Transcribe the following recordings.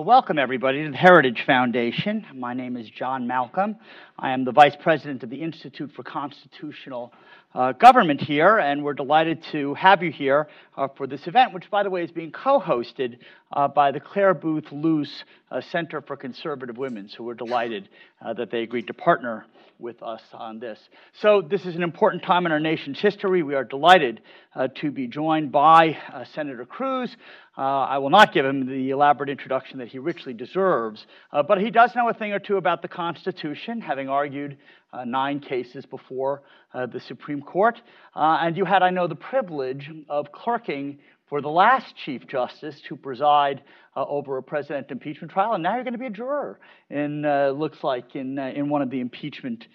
Well, welcome everybody to the Heritage Foundation. My name is John Malcolm. I am the Vice President of the Institute for Constitutional uh, Government here, and we're delighted to have you here uh, for this event, which, by the way, is being co hosted uh, by the Clare Boothe Luce uh, Center for Conservative Women. So we're delighted uh, that they agreed to partner with us on this. So, this is an important time in our nation's history. We are delighted uh, to be joined by Senator Cruz. I will not give him the elaborate introduction that he richly deserves, but he does know a thing or two about the Constitution, having argued uh, nine cases before uh, the Supreme Court. Uh, and you had, I know, the privilege of clerking for the last Chief Justice to preside uh, over a president impeachment trial, and now you're going to be a juror in uh, looks like in uh, in one of the impeachment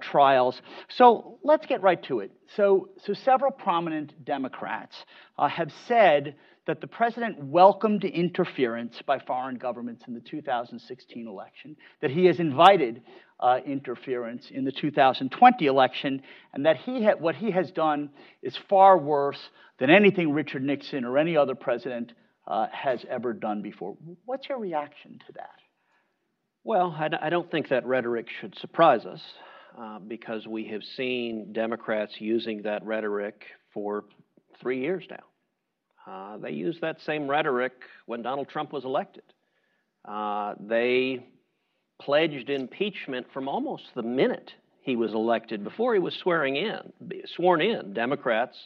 trials. So let's get right to it. So so several prominent Democrats have said that the president welcomed interference by foreign governments in the 2016 election, that he has invited uh, interference in the 2020 election, and that he ha- what he has done is far worse than anything Richard Nixon or any other president uh, has ever done before. What's your reaction to that? Well, I d- I don't think that rhetoric should surprise us uh, because we have seen Democrats using that rhetoric for three years now. Uh, they used that same rhetoric when Donald Trump was elected. Uh, they pledged impeachment from almost the minute he was elected, before he was swearing in, sworn in. Democrats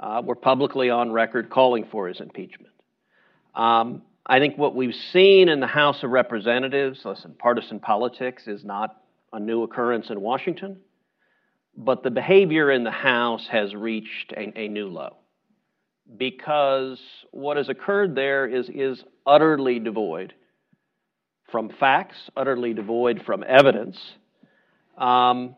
uh, were publicly on record calling for his impeachment. Um, I think what we've seen in the House of Representatives, listen, partisan politics is not a new occurrence in Washington, but the behavior in the House has reached a, a new low because what has occurred there is, is utterly devoid from facts, utterly devoid from evidence. Um,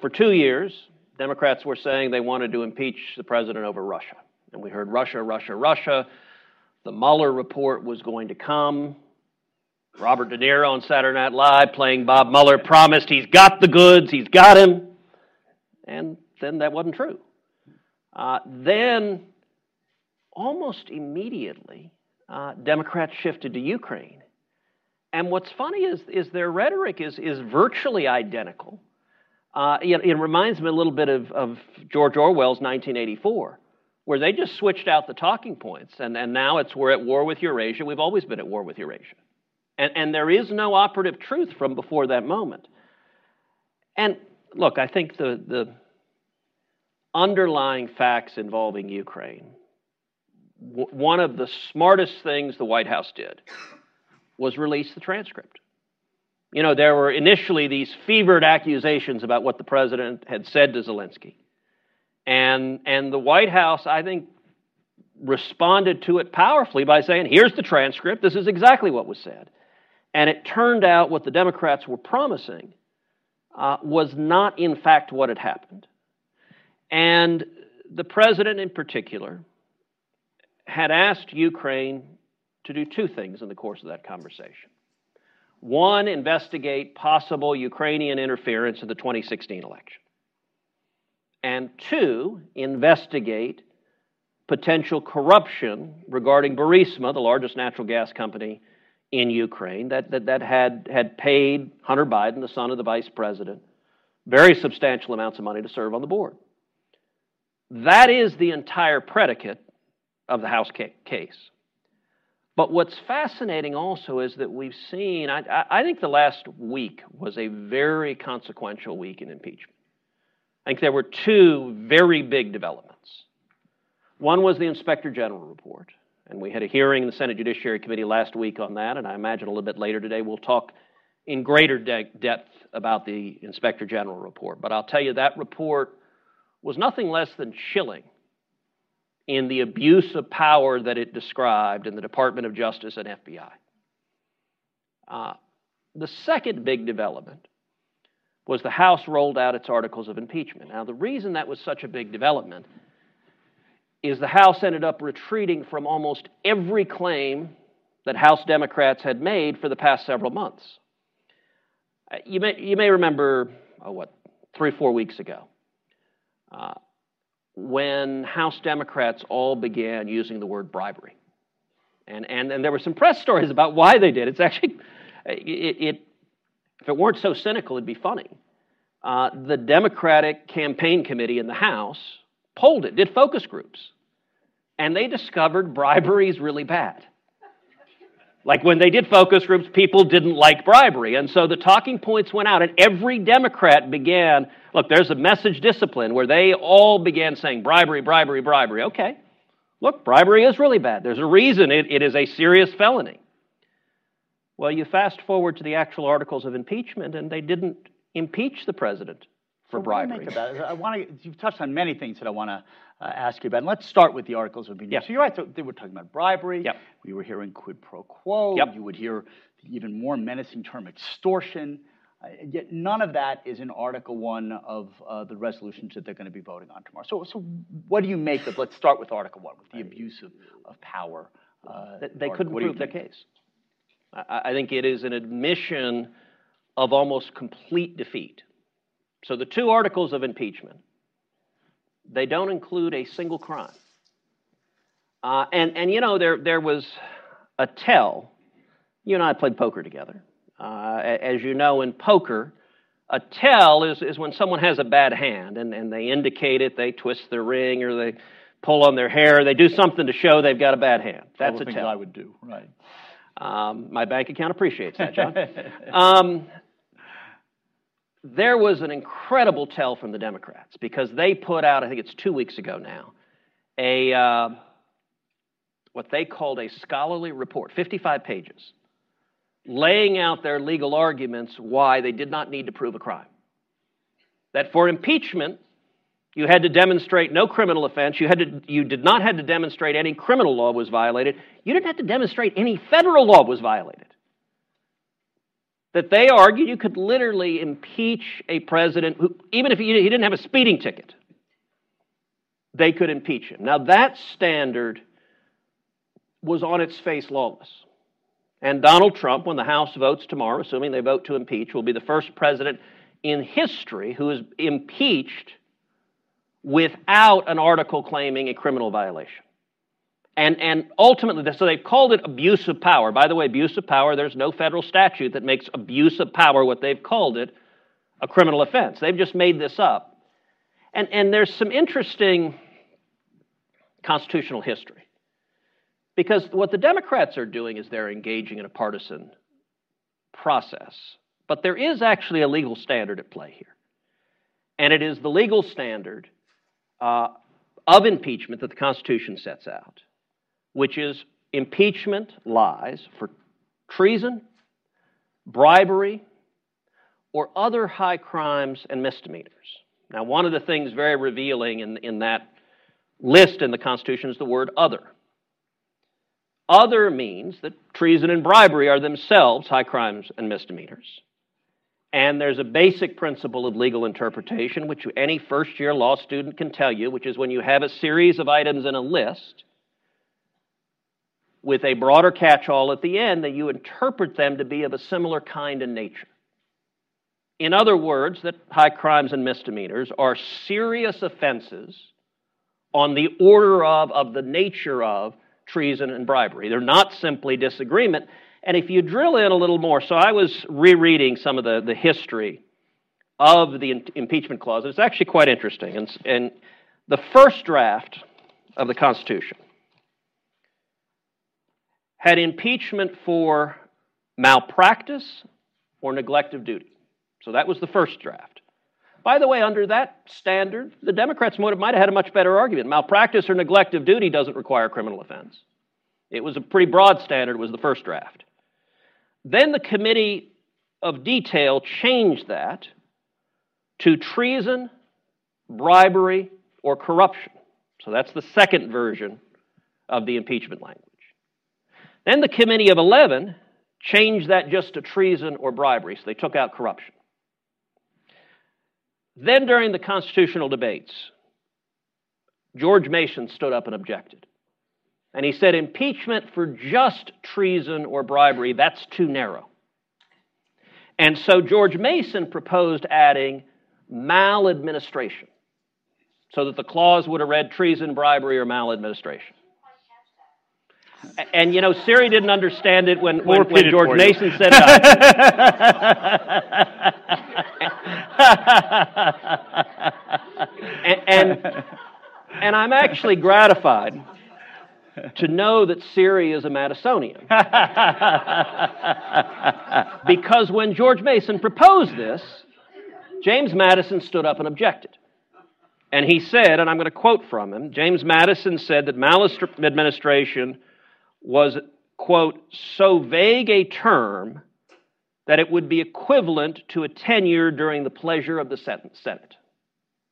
for two years, Democrats were saying they wanted to impeach the president over Russia. And we heard Russia, Russia, Russia. The Mueller report was going to come. Robert De Niro on Saturday Night Live playing Bob Mueller promised he's got the goods, he's got him. And then that wasn't true. Uh, then almost immediately, uh, Democrats shifted to Ukraine. And what's funny is, is their rhetoric is, is virtually identical. Uh, it, it, reminds me a little bit of, of, George Orwell's 1984, where they just switched out the talking points, and, and now it's we're at war with Eurasia. We've always been at war with Eurasia. And, and there is no operative truth from before that moment. And look, I think the, the underlying facts involving Ukraine one of the smartest things the White House did was release the transcript. You know, there were initially these fevered accusations about what the president had said to Zelensky. And, and the White House, I think, responded to it powerfully by saying, here's the transcript, this is exactly what was said. And it turned out what the Democrats were promising uh, was not, in fact, what had happened. And the president, in particular, had asked Ukraine to do two things in the course of that conversation. One, investigate possible Ukrainian interference in the 2016 election. And two, investigate potential corruption regarding Burisma, the largest natural gas company in Ukraine, that, that, that had, had paid Hunter Biden, the son of the vice president, very substantial amounts of money to serve on the board. That is the entire predicate of the House case. But what's fascinating also is that we've seen, I, I, think the last week was a very consequential week in impeachment. I think there were two very big developments. One was the Inspector General report, and we had a hearing in the Senate Judiciary Committee last week on that, and I imagine a little bit later today we'll talk in greater de- depth about the Inspector General report. But I'll tell you, that report was nothing less than chilling in the abuse of power that it described in the Department of Justice and FBI. Uh, the second big development was the House rolled out its articles of impeachment. Now, the reason that was such a big development is the House ended up retreating from almost every claim that House Democrats had made for the past several months. Uh, you may, you may remember, oh, what, three, four weeks ago, uh, when House Democrats all began using the word bribery. And, and, and there were some press stories about why they did. It's actually, it, it if it weren't so cynical, it'd be funny. Uh, the Democratic campaign committee in the House polled it, did focus groups, and they discovered bribery is really bad. Like when they did focus groups, people didn't like bribery. And so the talking points went out, and every Democrat began look, there's a message discipline where they all began saying bribery, bribery, bribery. Okay, look, bribery is really bad. There's a reason it, it is a serious felony. Well, you fast forward to the actual articles of impeachment, and they didn't impeach the president for so bribery. What do I want to. You've touched on many things that I want to uh, ask you about. And let's start with the articles of impeachment. So you're right. So they were talking about bribery. Yep. We were hearing quid pro quo. Yep. You would hear the even more menacing term extortion. Uh, yet none of that is in Article One of uh, the resolutions that they're going to be voting on tomorrow. So, so what do you make of? Let's start with Article One, with the abuse of, of power. Uh, they couldn't prove their case. I, I think it is an admission of almost complete defeat. So the two articles of impeachment they don't include a single crime. Uh, and, and you know, there, there was a tell. You and I played poker together. Uh, as you know, in poker, a tell is, is when someone has a bad hand and, and they indicate it, they twist their ring or they pull on their hair, they do something to show they've got a bad hand. That's All the a things tell. I would do, right. Um, my bank account appreciates that, John. um, there was an incredible tell from the Democrats because they put out, I think it's two weeks ago now, a uh, what they called a scholarly report, 55 pages, laying out their legal arguments why they did not need to prove a crime. That for impeachment, you had to demonstrate no criminal offense. You, had to, you did not have to demonstrate any criminal law was violated. You didn't have to demonstrate any federal law was violated that they argued you could literally impeach a president who, even if he, he didn't have a speeding ticket, they could impeach him. Now, that standard was on its face lawless. And Donald Trump, when the House votes tomorrow, assuming they vote to impeach, will be the first president in history who is impeached without an article claiming a criminal violation. And, and ultimately, so they've called it abuse of power. By the way, abuse of power, there's no federal statute that makes abuse of power what they've called it a criminal offense. They've just made this up. And, and there's some interesting constitutional history. Because what the Democrats are doing is they're engaging in a partisan process. But there is actually a legal standard at play here. And it is the legal standard uh, of impeachment that the Constitution sets out which is impeachment lies for treason, bribery, or other high crimes and misdemeanors. Now, one of the things very revealing in, in that list in the Constitution is the word other. Other means that treason and bribery are themselves high crimes and misdemeanors. And there's a basic principle of legal interpretation, which any first year law student can tell you, which is when you have a series of items in a list, with a broader catch all at the end, that you interpret them to be of a similar kind and nature. In other words, that high crimes and misdemeanors are serious offenses on the order of, of the nature of treason and bribery. They're not simply disagreement. And if you drill in a little more, so I was rereading some of the, the history of the impeachment clause. It's actually quite interesting. And, and the first draft of the Constitution had impeachment for malpractice or neglect of duty. So that was the first draft. By the way, under that standard, the Democrats might have had a much better argument. Malpractice or neglect of duty doesn't require criminal offense. It was a pretty broad standard, was the first draft. Then the committee of detail changed that to treason, bribery, or corruption. So that's the second version of the impeachment language. Then the committee of 11 changed that just to treason or bribery, so they took out corruption. Then during the constitutional debates, George Mason stood up and objected. And he said, impeachment for just treason or bribery, that's too narrow. And so George Mason proposed adding maladministration so that the clause would have read treason, bribery, or maladministration. And you know, Siri didn't understand it when, when, when George Mason said it. Uh. and, and, and I'm actually gratified to know that Siri is a Madisonian. because when George Mason proposed this, James Madison stood up and objected. And he said, and I'm going to quote from him James Madison said that maladministration was, quote, so vague a term that it would be equivalent to a tenure during the pleasure of the Senate.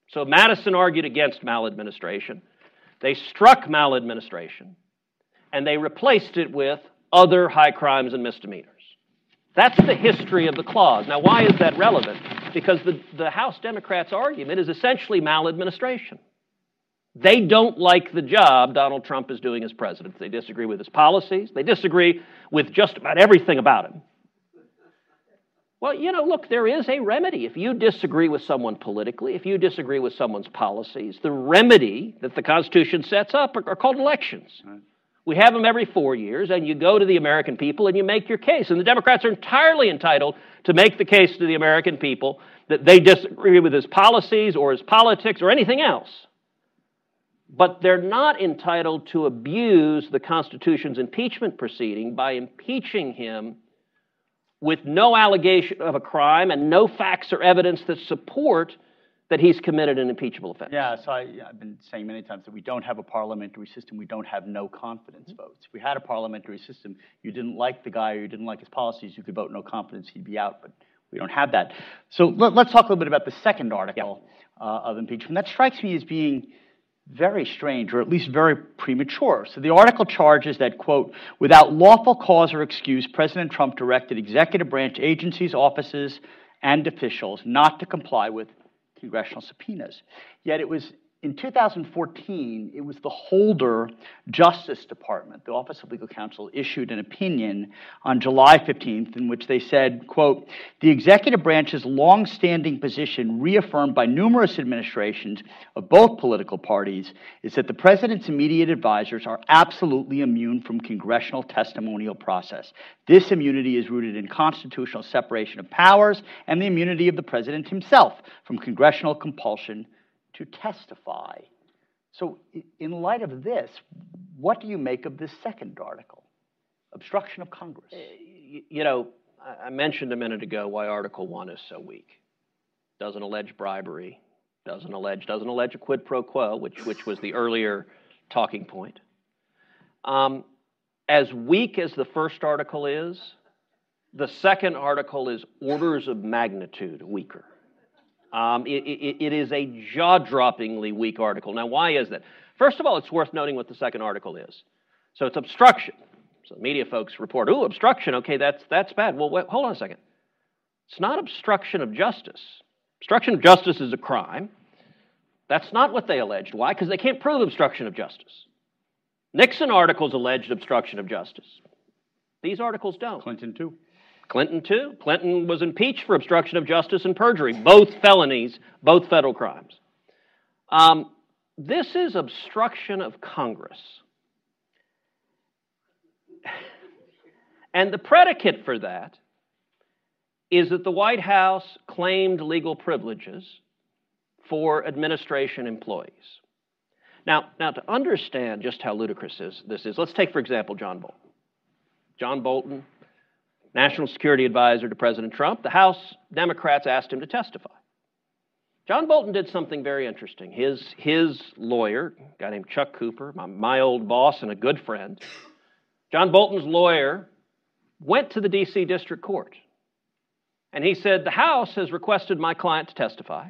So Madison argued against maladministration. They struck maladministration and they replaced it with other high crimes and misdemeanors. That's the history of the clause. Now, why is that relevant? Because the, the House Democrats' argument is essentially maladministration. They don't like the job Donald Trump is doing as president. They disagree with his policies, they disagree with just about everything about him. Well, you know, look, there is a remedy. If you disagree with someone politically, if you disagree with someone's policies, the remedy that the Constitution sets up are, are called elections. Right. We have them every four years, and you go to the American people and you make your case. And the Democrats are entirely entitled to make the case to the American people that they disagree with his policies or his politics or anything else. But they're not entitled to abuse the Constitution's impeachment proceeding by impeaching him with no allegation of a crime and no facts or evidence that support that he's committed an impeachable offense. Yeah, so I, have been saying many times that we don't have a parliamentary system. We don't have no confidence mm-hmm. votes. If we had a parliamentary system, you didn't like the guy or you didn't like his policies, you could vote no confidence, he'd be out. But we don't have that. So let, us talk a little bit about the second article yeah. uh, of impeachment. That strikes me as being very strange, or at least very premature. So the article charges that, quote, without lawful cause or excuse, President Trump directed executive branch agencies, offices, and officials not to comply with congressional subpoenas. Yet it was in 2014, it was the Holder Justice Department, the Office of Legal Counsel, issued an opinion on July 15th in which they said, quote, the executive branch's longstanding position reaffirmed by numerous administrations of both political parties is that the president's immediate advisors are absolutely immune from congressional testimonial process. This immunity is rooted in constitutional separation of powers and the immunity of the president himself from congressional compulsion to testify. So, in light of this, what do you make of this second article? Obstruction of Congress. Uh, you know, I mentioned a minute ago why Article 1 is so weak. Doesn't allege bribery, doesn't allege, doesn't allege a quid pro quo, which, which was the earlier talking point. Um, as weak as the first article is, the second article is orders of magnitude weaker. Um, it, it, it is a jaw droppingly weak article. Now, why is that? First of all, it's worth noting what the second article is. So it's obstruction. So media folks report, "Ooh, obstruction. Okay, that's that's bad." Well, wait, hold on a second. It's not obstruction of justice. Obstruction of justice is a crime. That's not what they alleged. Why? Because they can't prove obstruction of justice. Nixon articles alleged obstruction of justice. These articles don't. Clinton too. Clinton, too. Clinton was impeached for obstruction of justice and perjury, both felonies, both federal crimes. Um, this is obstruction of Congress. And the predicate for that is that the White House claimed legal privileges for administration employees. Now, now to understand just how ludicrous this is, let's take, for example, John Bolton. John Bolton, national security advisor to President Trump, the House Democrats asked him to testify. John Bolton did something very interesting. His, his lawyer, a guy named Chuck Cooper, my, my old boss and a good friend, John Bolton's lawyer went to the D.C. District Court. And he said, The House has requested my client to testify,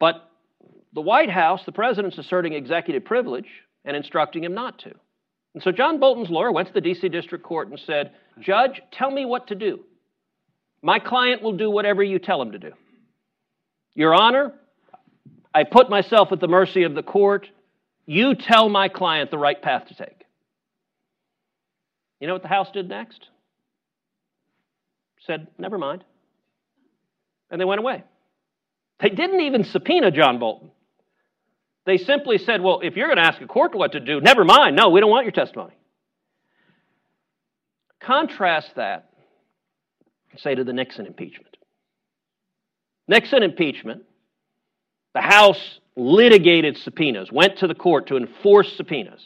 but the White House, the president's asserting executive privilege and instructing him not to. And so John Bolton's lawyer went to the D.C. District Court and said, Judge, tell me what to do. My client will do whatever you tell him to do. Your Honor, I put myself at the mercy of the court. You tell my client the right path to take. You know what the House did next? Said, never mind. And they went away. They didn't even subpoena John Bolton. They simply said, well, if you're going to ask a court what to do, never mind. No, we don't want your testimony. Contrast that, say, to the Nixon impeachment. Nixon impeachment, the House litigated subpoenas, went to the court to enforce subpoenas.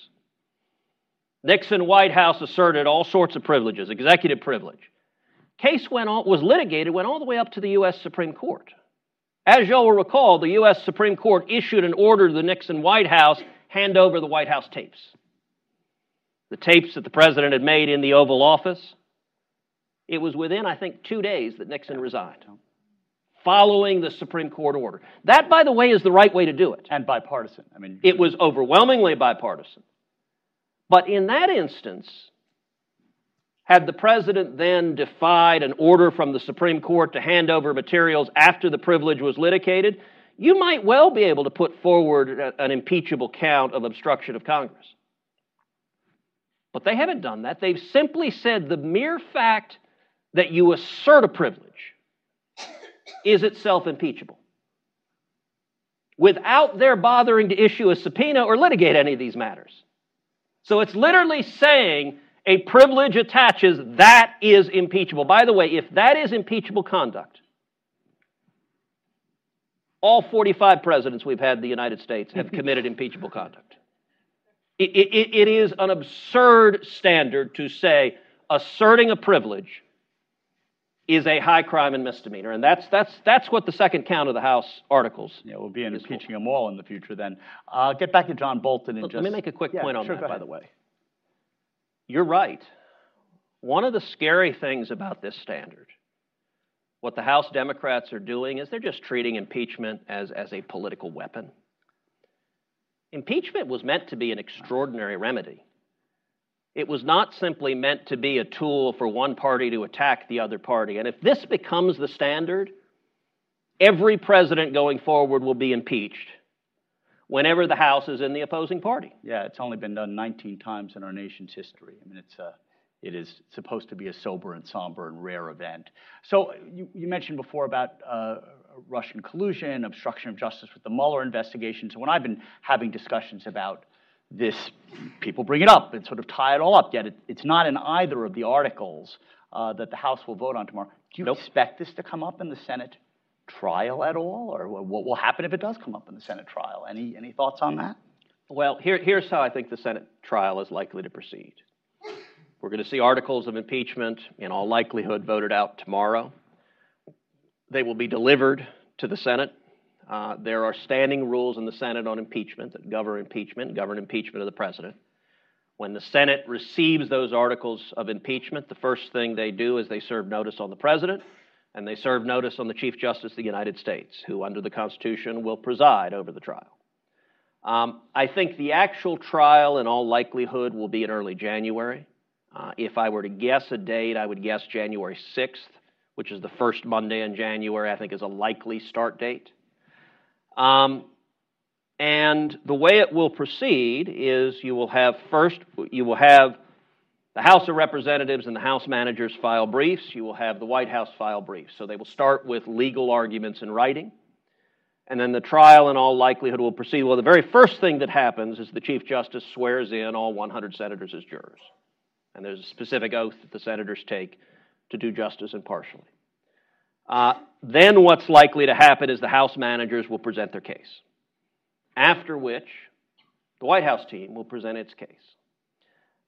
Nixon White House asserted all sorts of privileges, executive privilege. Case went on, was litigated, went all the way up to the U.S. Supreme Court. As y'all will recall, the U.S. Supreme Court issued an order to the Nixon White House hand over the White House tapes. The tapes that the president had made in the Oval Office. It was within, I think, two days that Nixon resigned following the Supreme Court order. That, by the way, is the right way to do it. And bipartisan. I mean, it was overwhelmingly bipartisan. But in that instance, had the president then defied an order from the Supreme Court to hand over materials after the privilege was litigated, you might well be able to put forward an impeachable count of obstruction of Congress. But they haven't done that. They've simply said the mere fact that you assert a privilege is itself impeachable without their bothering to issue a subpoena or litigate any of these matters. So it's literally saying a privilege attaches, that is impeachable. By the way, if that is impeachable conduct, all 45 presidents we've had in the United States have committed impeachable conduct. It, it, it is an absurd standard to say asserting a privilege is a high crime and misdemeanor. And that's, that's, that's what the second count of the House articles. Yeah, we'll be impeaching them all in the future then. Uh, get back to John Bolton and Let, just. let me make a quick yeah, point on sure, that, by the way. You're right. One of the scary things about this standard, what the House Democrats are doing is they're just treating impeachment as, as a political weapon. Impeachment was meant to be an extraordinary remedy. It was not simply meant to be a tool for one party to attack the other party. And if this becomes the standard, every president going forward will be impeached whenever the House is in the opposing party. Yeah, it's only been done 19 times in our nation's history. I mean, it's a, it is supposed to be a sober and somber and rare event. So you, you mentioned before about uh, Russian collusion, obstruction of justice with the Mueller investigation. So when I've been having discussions about this, people bring it up and sort of tie it all up. Yet it, it's not in either of the articles uh, that the House will vote on tomorrow. Do you Nope. expect this to come up in the Senate trial at all, or what will happen if it does come up in the Senate trial? Any any thoughts on that? Well, here, here's how I think the Senate trial is likely to proceed. We're going to see articles of impeachment, in all likelihood, voted out tomorrow. They will be delivered to the Senate. Uh, there are standing rules in the Senate on impeachment that govern impeachment, govern impeachment of the president. When the Senate receives those articles of impeachment, the first thing they do is they serve notice on the president and they serve notice on the Chief Justice of the United States, who, under the Constitution, will preside over the trial. Um, I think the actual trial, in all likelihood, will be in early January. Uh, if I were to guess a date, I would guess January 6th, which is the first Monday in January, I think is a likely start date. Um, and the way it will proceed is you will have first, you will have the House of Representatives and the House managers file briefs. You will have the White House file briefs. So they will start with legal arguments in writing. And then the trial, in all likelihood, will proceed. Well, the very first thing that happens is the Chief Justice swears in all 100 senators as jurors. And there's a specific oath that the senators take to do justice impartially. Uh, then what's likely to happen is the House managers will present their case, after which the White House team will present its case.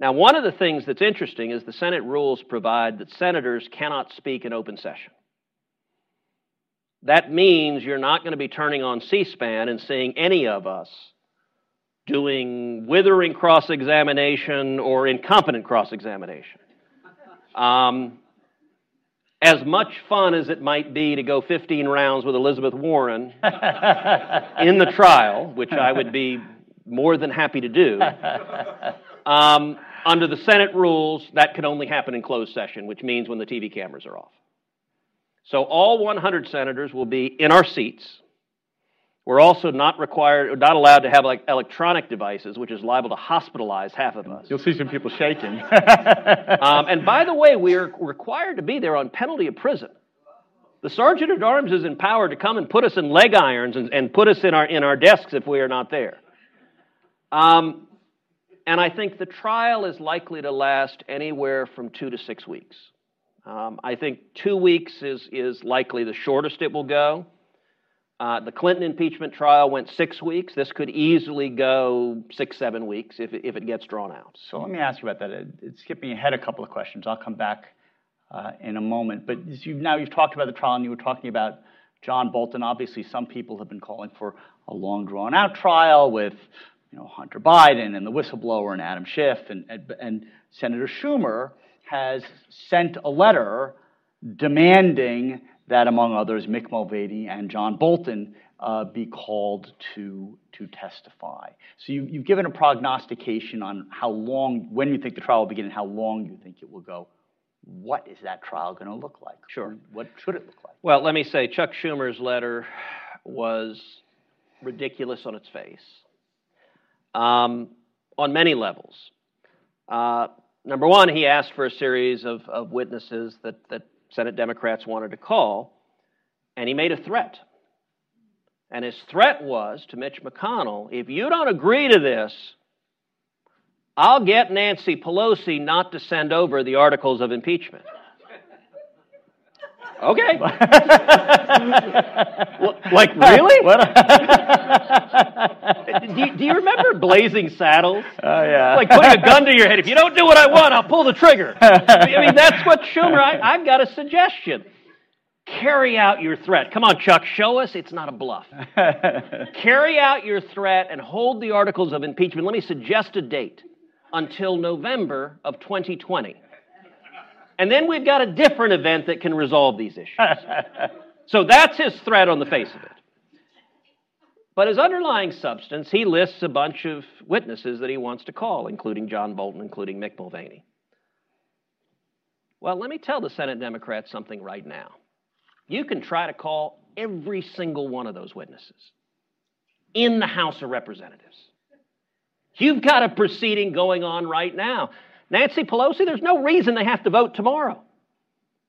Now, one of the things that's interesting is the Senate rules provide that senators cannot speak in open session. That means you're not going to be turning on C SPAN and seeing any of us doing withering cross examination or incompetent cross examination. Um, as much fun as it might be to go 15 rounds with Elizabeth Warren in the trial, which I would be more than happy to do, um, under the Senate rules, that can only happen in closed session, which means when the TV cameras are off. So all 100 senators will be in our seats. We're also not required, not allowed to have like electronic devices, which is liable to hospitalize half of us. You'll see some people shaking. um, and by the way, we are required to be there on penalty of prison. The sergeant at arms is empowered to come and put us in leg irons and, and put us in our in our desks if we are not there. Um, and I think the trial is likely to last anywhere from two to six weeks. Um, I think two weeks is, is likely the shortest it will go. Uh, the Clinton impeachment trial went six weeks. This could easily go six, seven weeks if if it gets drawn out. So let me ask you about that. It's skipping ahead a couple of questions. I'll come back uh, in a moment. But you've, now you've talked about the trial and you were talking about John Bolton. Obviously, some people have been calling for a long drawn out trial with you know, Hunter Biden and the whistleblower and Adam Schiff. And, and, and Senator Schumer has sent a letter demanding that, among others, Mick Mulvaney and John Bolton uh, be called to, to testify. So you, you've given a prognostication on how long, when you think the trial will begin and how long you think it will go. What is that trial going to look like? Sure. What should it look like? Well, let me say Chuck Schumer's letter was ridiculous on its face um, on many levels. Uh, number one, he asked for a series of, of witnesses that, that Senate Democrats wanted to call, and he made a threat. And his threat was to Mitch McConnell if you don't agree to this, I'll get Nancy Pelosi not to send over the articles of impeachment. Okay. like really? do, you, do, you, remember Blazing Saddles? Oh yeah. Like putting a gun to your head. If you don't do what I want, I'll pull the trigger. I mean, that's what Schumer. I, I've got a suggestion. Carry out your threat. Come on, Chuck. Show us it's not a bluff. Carry out your threat and hold the articles of impeachment. Let me suggest a date until November of 2020. And then we've got a different event that can resolve these issues. so that's his threat on the face of it. But as underlying substance, he lists a bunch of witnesses that he wants to call, including John Bolton, including Mick Mulvaney. Well, let me tell the Senate Democrats something right now. You can try to call every single one of those witnesses in the House of Representatives. You've got a proceeding going on right now. Nancy Pelosi, there's no reason they have to vote tomorrow.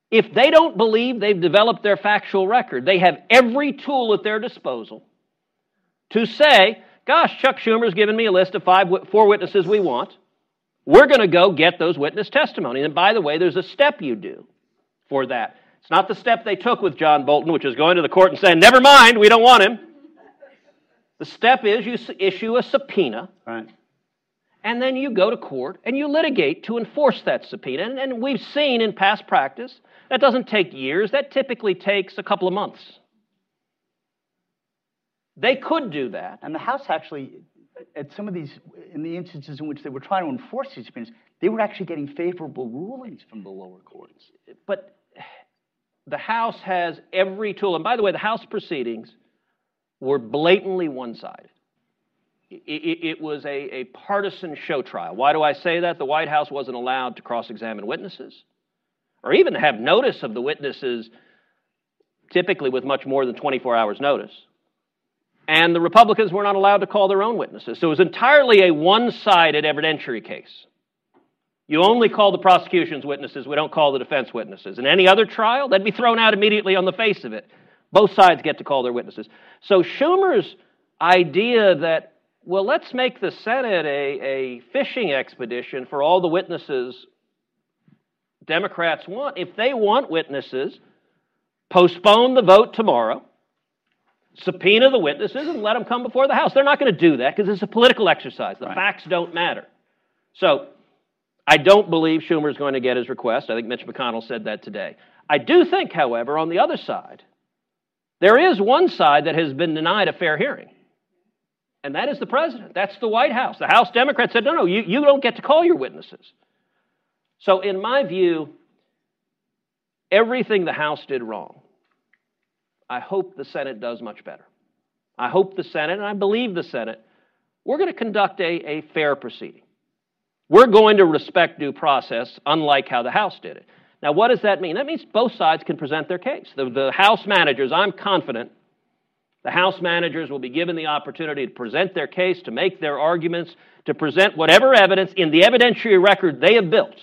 If they don't believe they've developed their factual record, they have every tool at their disposal to say, gosh, Chuck Schumer's given me a list of five, four witnesses we want. We're going to go get those witness testimony. And by the way, there's a step you do for that. It's not the step they took with John Bolton, which is going to the court and saying, never mind, we don't want him. The step is you issue a subpoena. Right and then you go to court and you litigate to enforce that subpoena. And, and, we've seen in past practice that doesn't take years, that typically takes a couple of months. They could do that. And the House actually, at some of these, in the instances in which they were trying to enforce these subpoenas, they were actually getting favorable rulings from the lower courts. But the House has every tool. And by the way, the House proceedings were blatantly one sided it, it was a, a partisan show trial. Why do I say that? The White House wasn't allowed to cross examine witnesses or even have notice of the witnesses, typically with much more than 24 hours' notice. And the Republicans were not allowed to call their own witnesses. So it was entirely a one sided evidentiary case. You only call the prosecution's witnesses, we don't call the defense witnesses. In any other trial, they'd be thrown out immediately on the face of it. Both sides get to call their witnesses. So Schumer's idea that well, let's make the Senate a, a fishing expedition for all the witnesses Democrats want. If they want witnesses, postpone the vote tomorrow, subpoena the witnesses, and let them come before the House. They're not going to do that because it's a political exercise. The right. facts don't matter. So I don't believe Schumer is going to get his request. I think Mitch McConnell said that today. I do think, however, on the other side, there is one side that has been denied a fair hearing, and that is the president. That's the White House. The House Democrats said, no, no, you, you don't get to call your witnesses. So, in my view, everything the House did wrong, I hope the Senate does much better. I hope the Senate, and I believe the Senate, we're going to conduct a, a fair proceeding. We're going to respect due process, unlike how the House did it. Now, what does that mean? That means both sides can present their case. The, the House managers, I'm confident, the House managers will be given the opportunity to present their case, to make their arguments, to present whatever evidence in the evidentiary record they have built.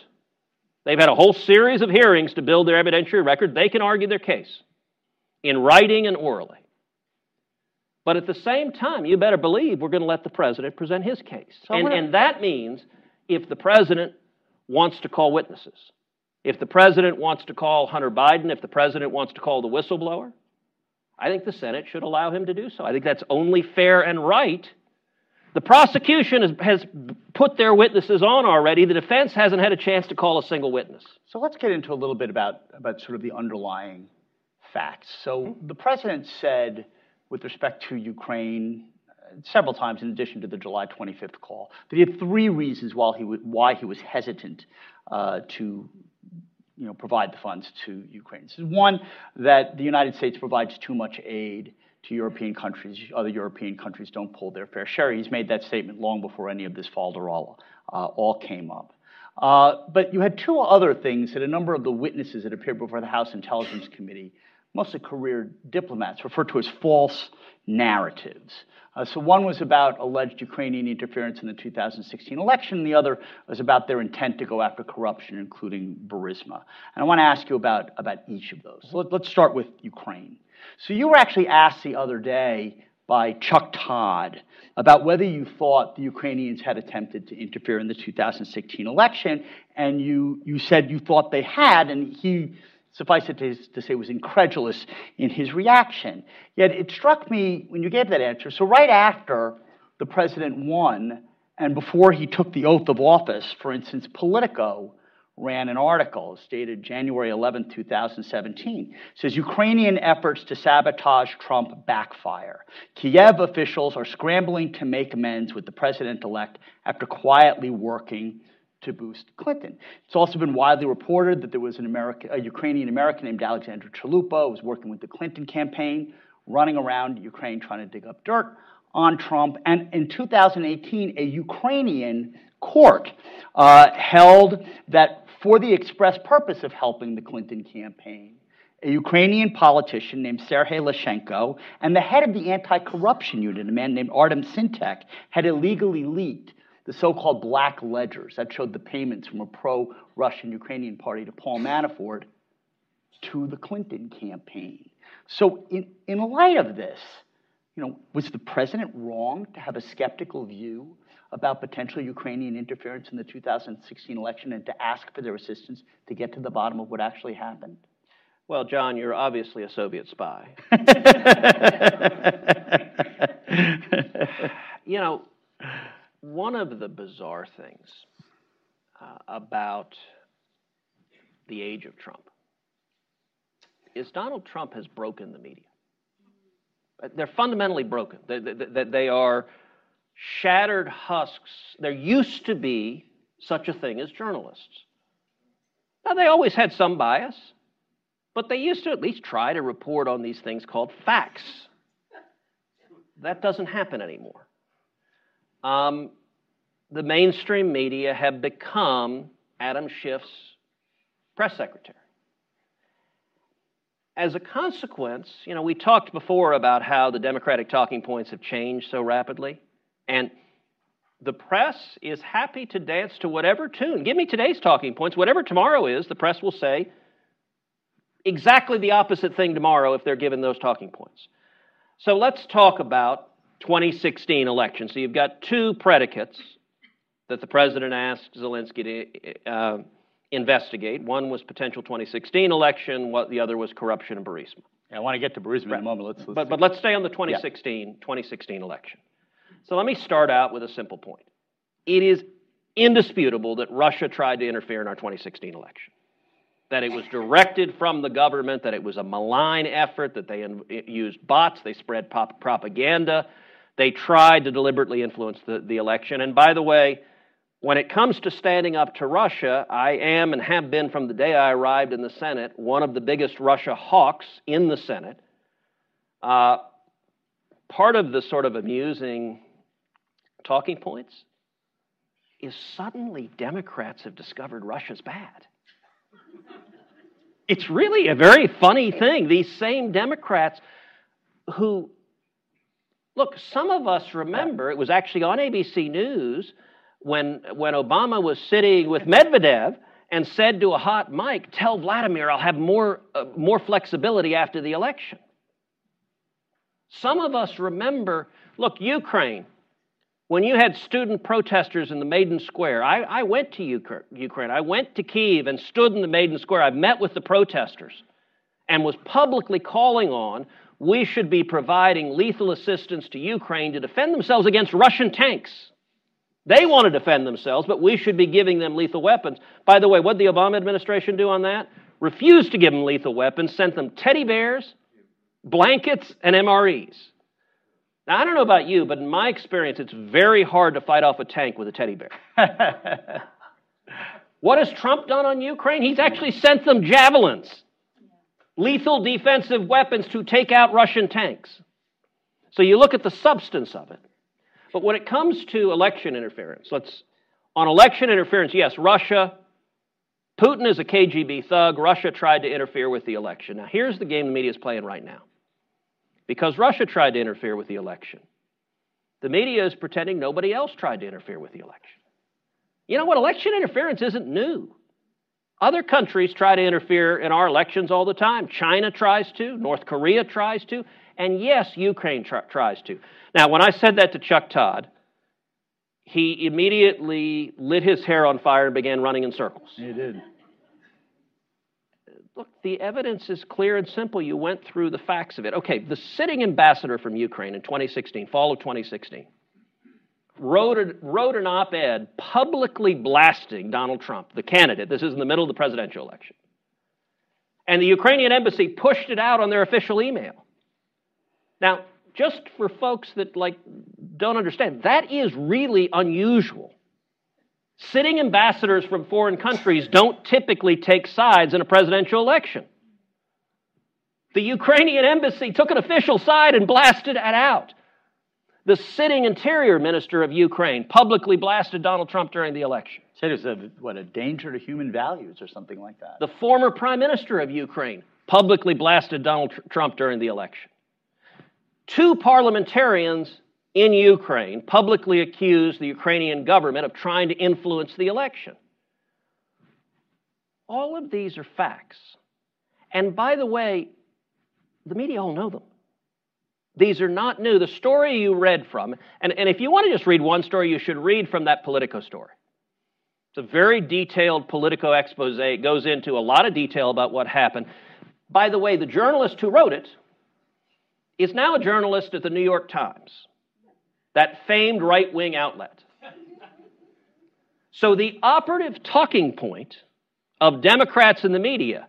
They've had a whole series of hearings to build their evidentiary record. They can argue their case in writing and orally. But at the same time, you better believe we're going to let the president present his case. So and, and that means if the president wants to call witnesses, if the president wants to call Hunter Biden, if the president wants to call the whistleblower, I think the Senate should allow him to do so. I think that's only fair and right. The prosecution has, has, put their witnesses on already. The defense hasn't had a chance to call a single witness. So let's get into a little bit about, about sort of the underlying facts. So mm-hmm. the president said, with respect to Ukraine, several times in addition to the July 25th call, that he had three reasons why he, why he was hesitant uh, to you know, provide the funds to Ukraine. This is one, that the United States provides too much aid to European countries. Other European countries don't pull their fair share. He's made that statement long before any of this falderala uh, all came up. Uh, but you had two other things that a number of the witnesses that appeared before the House Intelligence Committee, mostly career diplomats, referred to as false narratives. Uh, so one was about alleged Ukrainian interference in the 2016 election, the other was about their intent to go after corruption, including Burisma. And I want to ask you about, about each of those. So let, let's start with Ukraine. So you were actually asked the other day by Chuck Todd about whether you thought the Ukrainians had attempted to interfere in the 2016 election, and you, you said you thought they had, and he suffice it to, say, was incredulous in his reaction. Yet it struck me when you gave that answer. So, right after the president won, and before he took the oath of office, for instance, Politico ran an article dated January 11, 2017. It says Ukrainian efforts to sabotage Trump backfire. Kiev officials are scrambling to make amends with the president elect after quietly working to boost Clinton. It's also been widely reported that there was an American, a Ukrainian American named Alexander Chalupa who was working with the Clinton campaign, running around Ukraine trying to dig up dirt on Trump. And in 2018, a Ukrainian court uh, held that for the express purpose of helping the Clinton campaign, a Ukrainian politician named Sergei Leshchenko and the head of the anti corruption unit, a man named Artem Sytnyk, had illegally leaked the so called black ledgers that showed the payments from a pro Russian Ukrainian party to Paul Manafort to the Clinton campaign. So, in, in light of this, you know, was the president wrong to have a skeptical view about potential Ukrainian interference in the 2016 election and to ask for their assistance to get to the bottom of what actually happened? Well, John, you're obviously a Soviet spy. you know, one of the bizarre things uh, about the age of Trump is Donald Trump has broken the media. Uh, they're fundamentally broken. They, they, they are shattered husks. There used to be such a thing as journalists. Now, they always had some bias, but they used to at least try to report on these things called facts. That doesn't happen anymore um, the mainstream media have become Adam Schiff's press secretary. As a consequence, you know, we talked before about how the Democratic talking points have changed so rapidly, and the press is happy to dance to whatever tune. Give me today's talking points. Whatever tomorrow is, the press will say exactly the opposite thing tomorrow if they're given those talking points. So let's talk about 2016 election. So you've got two predicates that the president asked Zelensky to uh, investigate. One was potential 2016 election. What the other was corruption in Burisma. Yeah, I want to get to Burisma right. in a moment. Let's, let's but, but let's stay on the 2016 yeah. 2016 election. So let me start out with a simple point. It is indisputable that Russia tried to interfere in our 2016 election. That it was directed from the government, that it was a malign effort, that they used bots, they spread propaganda, they tried to deliberately influence the, the election. And by the way, when it comes to standing up to Russia, I am and have been from the day I arrived in the Senate one of the biggest Russia hawks in the Senate. Uh, part of the sort of amusing talking points is suddenly Democrats have discovered Russia's bad. It's really a very funny thing. These same Democrats who, look, some of us remember, it was actually on ABC News when, when Obama was sitting with Medvedev and said to a hot mic, Tell Vladimir I'll have more, uh, more flexibility after the election. Some of us remember, look, Ukraine, when you had student protesters in the Maidan Square, I, I went to Ukraine. I went to Kiev and stood in the Maidan Square. I met with the protesters and was publicly calling on we should be providing lethal assistance to Ukraine to defend themselves against Russian tanks. They want to defend themselves, but we should be giving them lethal weapons. By the way, what did the Obama administration do on that? Refused to give them lethal weapons, sent them teddy bears, blankets, and MREs. Now, I don't know about you, but in my experience, it's very hard to fight off a tank with a teddy bear. what has Trump done on Ukraine? He's actually sent them javelins, lethal defensive weapons to take out Russian tanks. So you look at the substance of it. But when it comes to election interference, let's on election interference, yes, Russia, Putin is a KGB thug. Russia tried to interfere with the election. Now, here's the game the media is playing right now because Russia tried to interfere with the election. The media is pretending nobody else tried to interfere with the election. You know what? Election interference isn't new. Other countries try to interfere in our elections all the time. China tries to, North Korea tries to, and yes, Ukraine tr- tries to. Now, when I said that to Chuck Todd, he immediately lit his hair on fire and began running in circles. He did look, the evidence is clear and simple. You went through the facts of it. Okay, the sitting ambassador from Ukraine in 2016, fall of 2016, wrote, wrote an op ed publicly blasting Donald Trump, the candidate. This is in the middle of the presidential election. And the Ukrainian embassy pushed it out on their official email. Now, just for folks that like don't understand, that is really unusual. Sitting ambassadors from foreign countries don't typically take sides in a presidential election. The Ukrainian embassy took an official side and blasted it out. The sitting interior minister of Ukraine publicly blasted Donald Trump during the election. Said it was a, what, a danger to human values or something like that. The former prime minister of Ukraine publicly blasted Donald Trump during the election. Two parliamentarians in Ukraine publicly accused the Ukrainian government of trying to influence the election. All of these are facts. And by the way, the media all know them. These are not new. The story you read from, and, and if you want to just read one story, you should read from that Politico story. It's a very detailed Politico expose. It goes into a lot of detail about what happened. By the way, the journalist who wrote it is now a journalist at the New York Times that famed right wing outlet. So, the operative talking point of Democrats in the media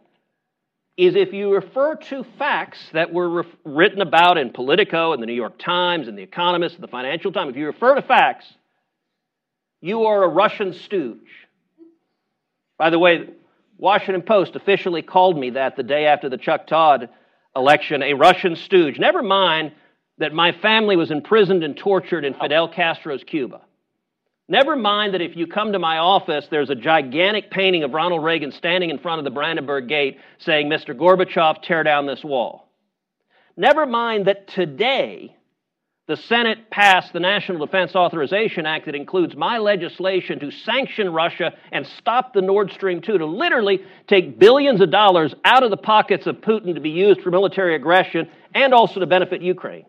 is if you refer to facts that were re- written about in Politico and the New York Times and The Economist and the Financial Times, if you refer to facts, you are a Russian stooge. By the way, Washington Post officially called me that the day after the Chuck Todd election, a Russian stooge. Never mind that my family was imprisoned and tortured in Fidel Castro's Cuba. Never mind that if you come to my office, there's a gigantic painting of Ronald Reagan standing in front of the Brandenburg Gate saying, Mr. Gorbachev, tear down this wall. Never mind that today, the Senate passed the National Defense Authorization Act that includes my legislation to sanction Russia and stop the Nord Stream 2, to literally take billions of dollars out of the pockets of Putin to be used for military aggression and also to benefit Ukraine.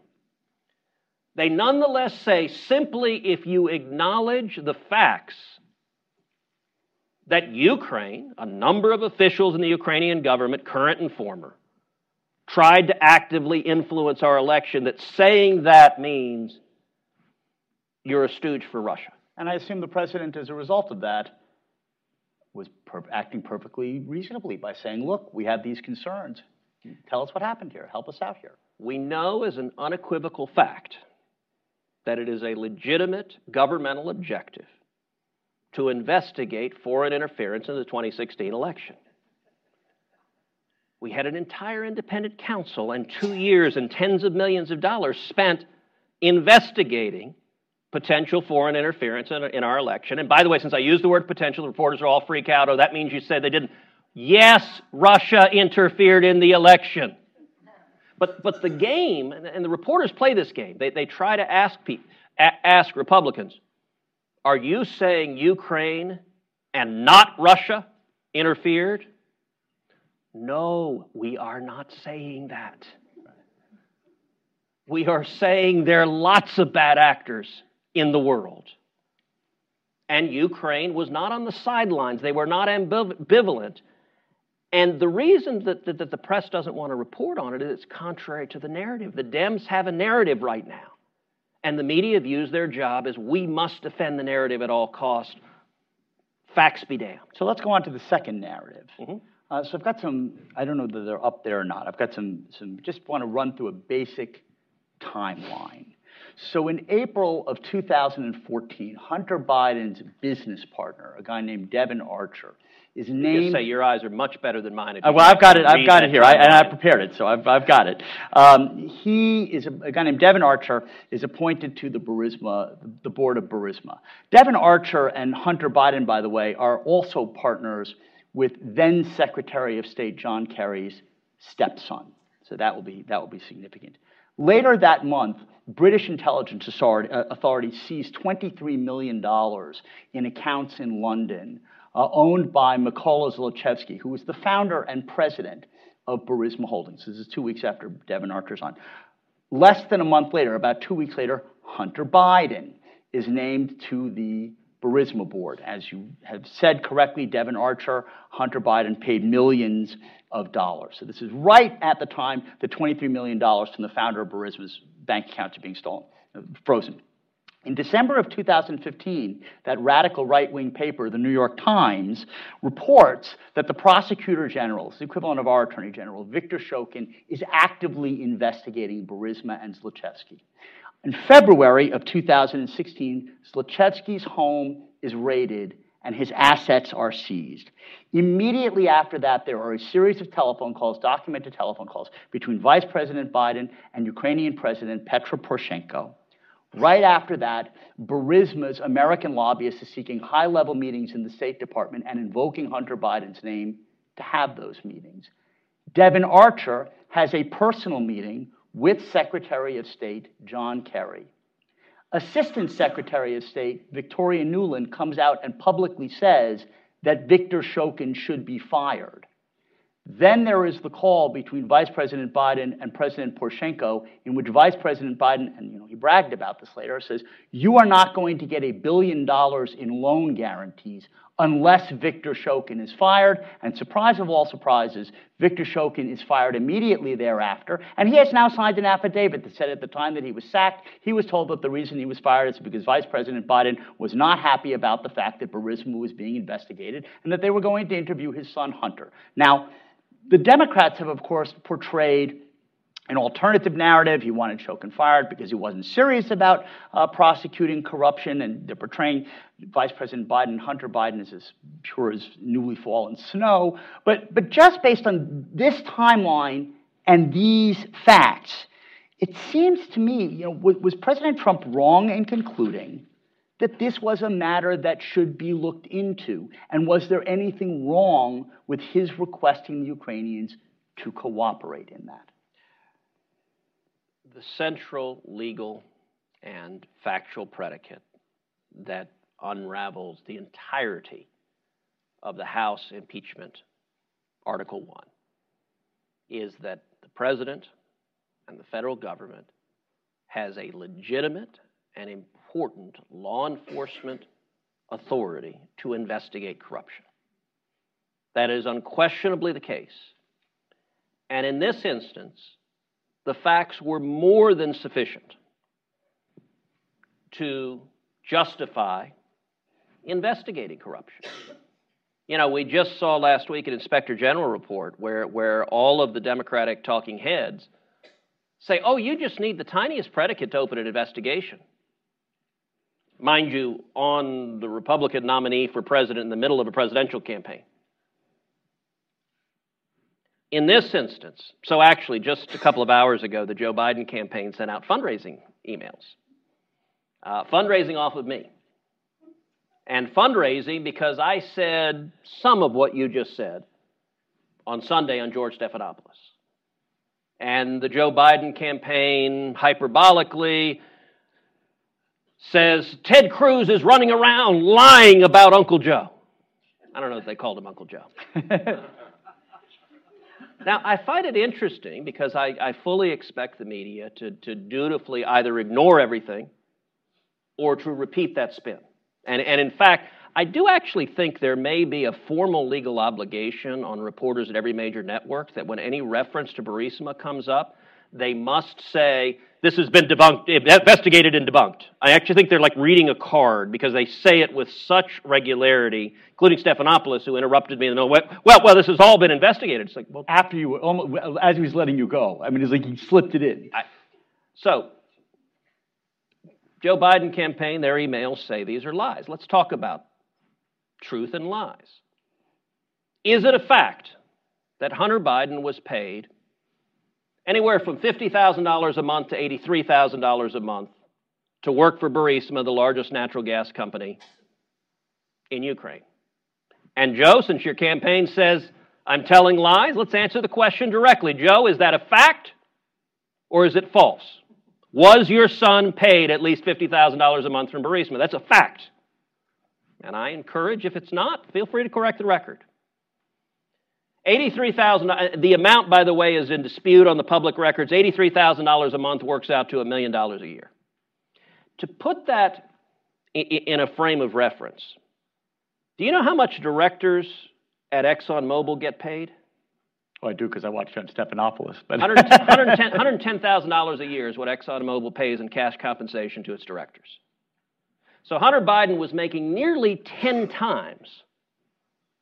They nonetheless say simply if you acknowledge the facts that Ukraine, a number of officials in the Ukrainian government, current and former, tried to actively influence our election, that saying that means you're a stooge for Russia. And I assume the president, as a result of that, was per- acting perfectly reasonably by saying, look, we have these concerns. Tell us what happened here. Help us out here. We know as an unequivocal fact that it is a legitimate governmental objective to investigate foreign interference in the 2016 election. We had an entire independent counsel and two years and tens of millions of dollars spent investigating potential foreign interference in, in, our election. And by the way, since I used the word potential, the reporters are all freak out. Oh, that means you said they didn't. Yes, Russia interfered in the election. But, but the game, and the reporters play this game, they, they try to ask, people, ask Republicans, are you saying Ukraine and not Russia interfered? No, we are not saying that. We are saying there are lots of bad actors in the world. And Ukraine was not on the sidelines, they were not ambivalent. And the reason that, that, that, the press doesn't want to report on it is it's contrary to the narrative. The Dems have a narrative right now. And the media views their job as we must defend the narrative at all costs. Facts be damned. So let's go on to the second narrative. Mm-hmm. Uh, so I've got some, I don't know that they're up there or not. I've got some, some just want to run through a basic timeline. So in April of 2014, Hunter Biden's business partner, a guy named Devon Archer, is named. You say your eyes are much better than mine. Uh, well, I've got it. I've got it here, I, and I prepared it, so I've, I've got it. Um, he is a, a, guy named Devon Archer is appointed to the Burisma, the board of Burisma. Devon Archer and Hunter Biden, by the way, are also partners with then Secretary of State John Kerry's stepson. So that will be that will be significant. Later that month, British intelligence uh, authorities seized $23 million in accounts in London uh, owned by Mykola Zlochevsky, who was the founder and president of Burisma Holdings. This is two weeks after Devon Archer's on. Less than a month later, about two weeks later, Hunter Biden is named to the Burisma board. As you have said correctly, Devon Archer, Hunter Biden paid millions of dollars. So this is right at the time the $23 million from the founder of Burisma's bank accounts are being stolen, frozen. In December of 2015, that radical right wing paper, the New York Times, reports that the prosecutor general, the equivalent of our attorney general, Victor Shokin, is actively investigating Burisma and Zlochevsky. In February of 2016, Zlochevsky's home is raided and his assets are seized. Immediately after that, there are a series of telephone calls, documented telephone calls, between Vice President Biden and Ukrainian President Petro Poroshenko. Right after that, Burisma's American lobbyist is seeking high level meetings in the State Department and invoking Hunter Biden's name to have those meetings. Devon Archer has a personal meeting with Secretary of State John Kerry. Assistant Secretary of State Victoria Nuland comes out and publicly says that Victor Shokin should be fired. Then there is the call between Vice President Biden and President Poroshenko, in which Vice President Biden, and you know he bragged about this later, says, "You are not going to get a billion dollars in loan guarantees unless Victor Shokin is fired." And surprise of all surprises, Victor Shokin is fired immediately thereafter, and he has now signed an affidavit that said at the time that he was sacked, he was told that the reason he was fired is because Vice President Biden was not happy about the fact that Burisma was being investigated and that they were going to interview his son Hunter. Now the Democrats have, of course, portrayed an alternative narrative. He wanted Shokin fired because he wasn't serious about uh, prosecuting corruption, and they're portraying Vice President Biden, Hunter Biden, as as pure as newly fallen snow. But, but just based on this timeline and these facts, it seems to me, you know, was, was President Trump wrong in concluding that this was a matter that should be looked into? And was there anything wrong with his requesting the Ukrainians to cooperate in that? The central legal and factual predicate that unravels the entirety of the House impeachment, Article 1, is that the president and the federal government has a legitimate and important law enforcement authority to investigate corruption. That is unquestionably the case. And in this instance, the facts were more than sufficient to justify investigating corruption. You know, we just saw last week an inspector general report where, where all of the Democratic talking heads say, oh, you just need the tiniest predicate to open an investigation. Mind you, on the Republican nominee for president in the middle of a presidential campaign. In this instance, so actually, just a couple of hours ago, the Joe Biden campaign sent out fundraising emails. Uh, fundraising off of me and fundraising because I said some of what you just said on Sunday on George Stephanopoulos. And the Joe Biden campaign hyperbolically says Ted Cruz is running around lying about Uncle Joe. I don't know if they called him Uncle Joe. now, I find it interesting because I, I fully expect the media to, to dutifully either ignore everything or to repeat that spin. And, and in fact, I do actually think there may be a formal legal obligation on reporters at every major network that when any reference to Burisma comes up, they must say, this has been debunked, investigated and debunked. I actually think they're like reading a card because they say it with such regularity, including Stephanopoulos, who interrupted me in the middle. Well, well, this has all been investigated. It's like, well, after you, almost, as he was letting you go. I mean, it's like he slipped it in. I, so Joe Biden campaign, their emails say these are lies. Let's talk about truth and lies. Is it a fact that Hunter Biden was paid anywhere from $50,000 a month to $83,000 a month to work for Burisma, the largest natural gas company in Ukraine? And Joe, since your campaign says I'm telling lies, let's answer the question directly. Joe, is that a fact or is it false? Was your son paid at least $50,000 a month from Burisma? That's a fact. And I encourage, if it's not, feel free to correct the record. 83,000 uh, the amount by the way is in dispute on the public records. $83,000 a month works out to a million dollars a year. To put that in a frame of reference, do you know how much directors at ExxonMobil get paid? Well, I do because I watched John Stephanopoulos. But $110,000 a year is what ExxonMobil pays in cash compensation to its directors. So Hunter Biden was making nearly 10 times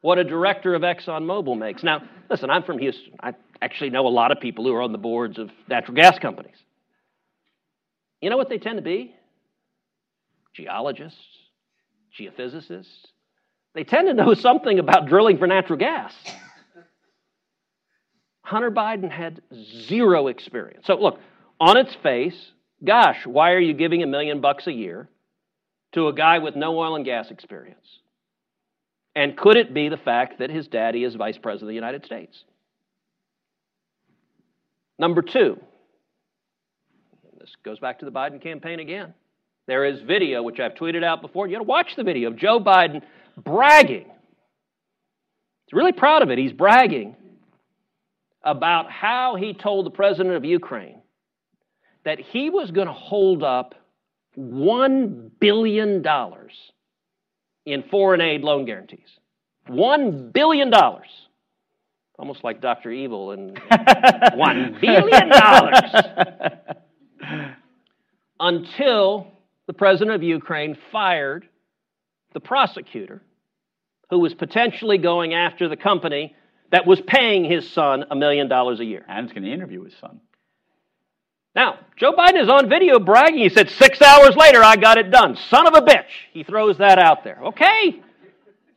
what a director of ExxonMobil makes. Now, listen, I'm from Houston. I actually know a lot of people who are on the boards of natural gas companies. You know what they tend to be? Geologists, geophysicists. They tend to know something about drilling for natural gas. Hunter Biden had zero experience. So, look, on its face, gosh, why are you giving a million bucks a year to a guy with no oil and gas experience? And could it be the fact that his daddy is vice president of the United States? Number two, this goes back to the Biden campaign again. There is video, which I've tweeted out before. You got to watch the video of Joe Biden bragging. He's really proud of it. He's bragging about how he told the president of Ukraine that he was going to hold up $1 billion in foreign aid loan guarantees. $1 billion. Almost like Dr. Evil and $1 billion. Until the president of Ukraine fired the prosecutor who was potentially going after the company that was paying his son a million dollars a year. And he's going to interview his son. Now, Joe Biden is on video bragging. He said, six hours later, I got it done. Son of a bitch. He throws that out there. Okay.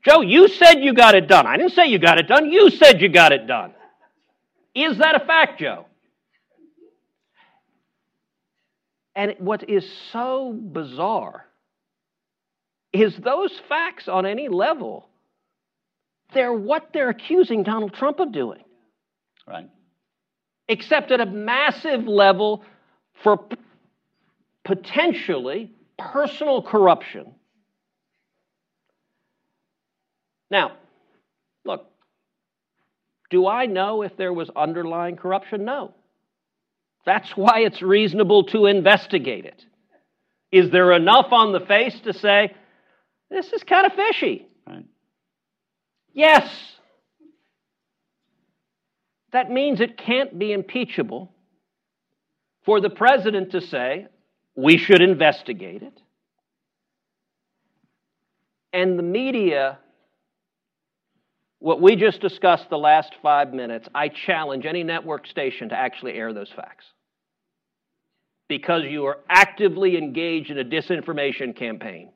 Joe, you said you got it done. I didn't say you got it done. You said you got it done. Is that a fact, Joe? And what is so bizarre is those facts on any level they're what they're accusing Donald Trump of doing. Right. Except at a massive level for p- potentially personal corruption. Now, look, do I know if there was underlying corruption? No. That's why it's reasonable to investigate it. Is there enough on the face to say, this is kind of fishy? Right. Yes. That means it can't be impeachable for the president to say, we should investigate it. And the media, what we just discussed the last five minutes, I challenge any network station to actually air those facts. Because you are actively engaged in a disinformation campaign.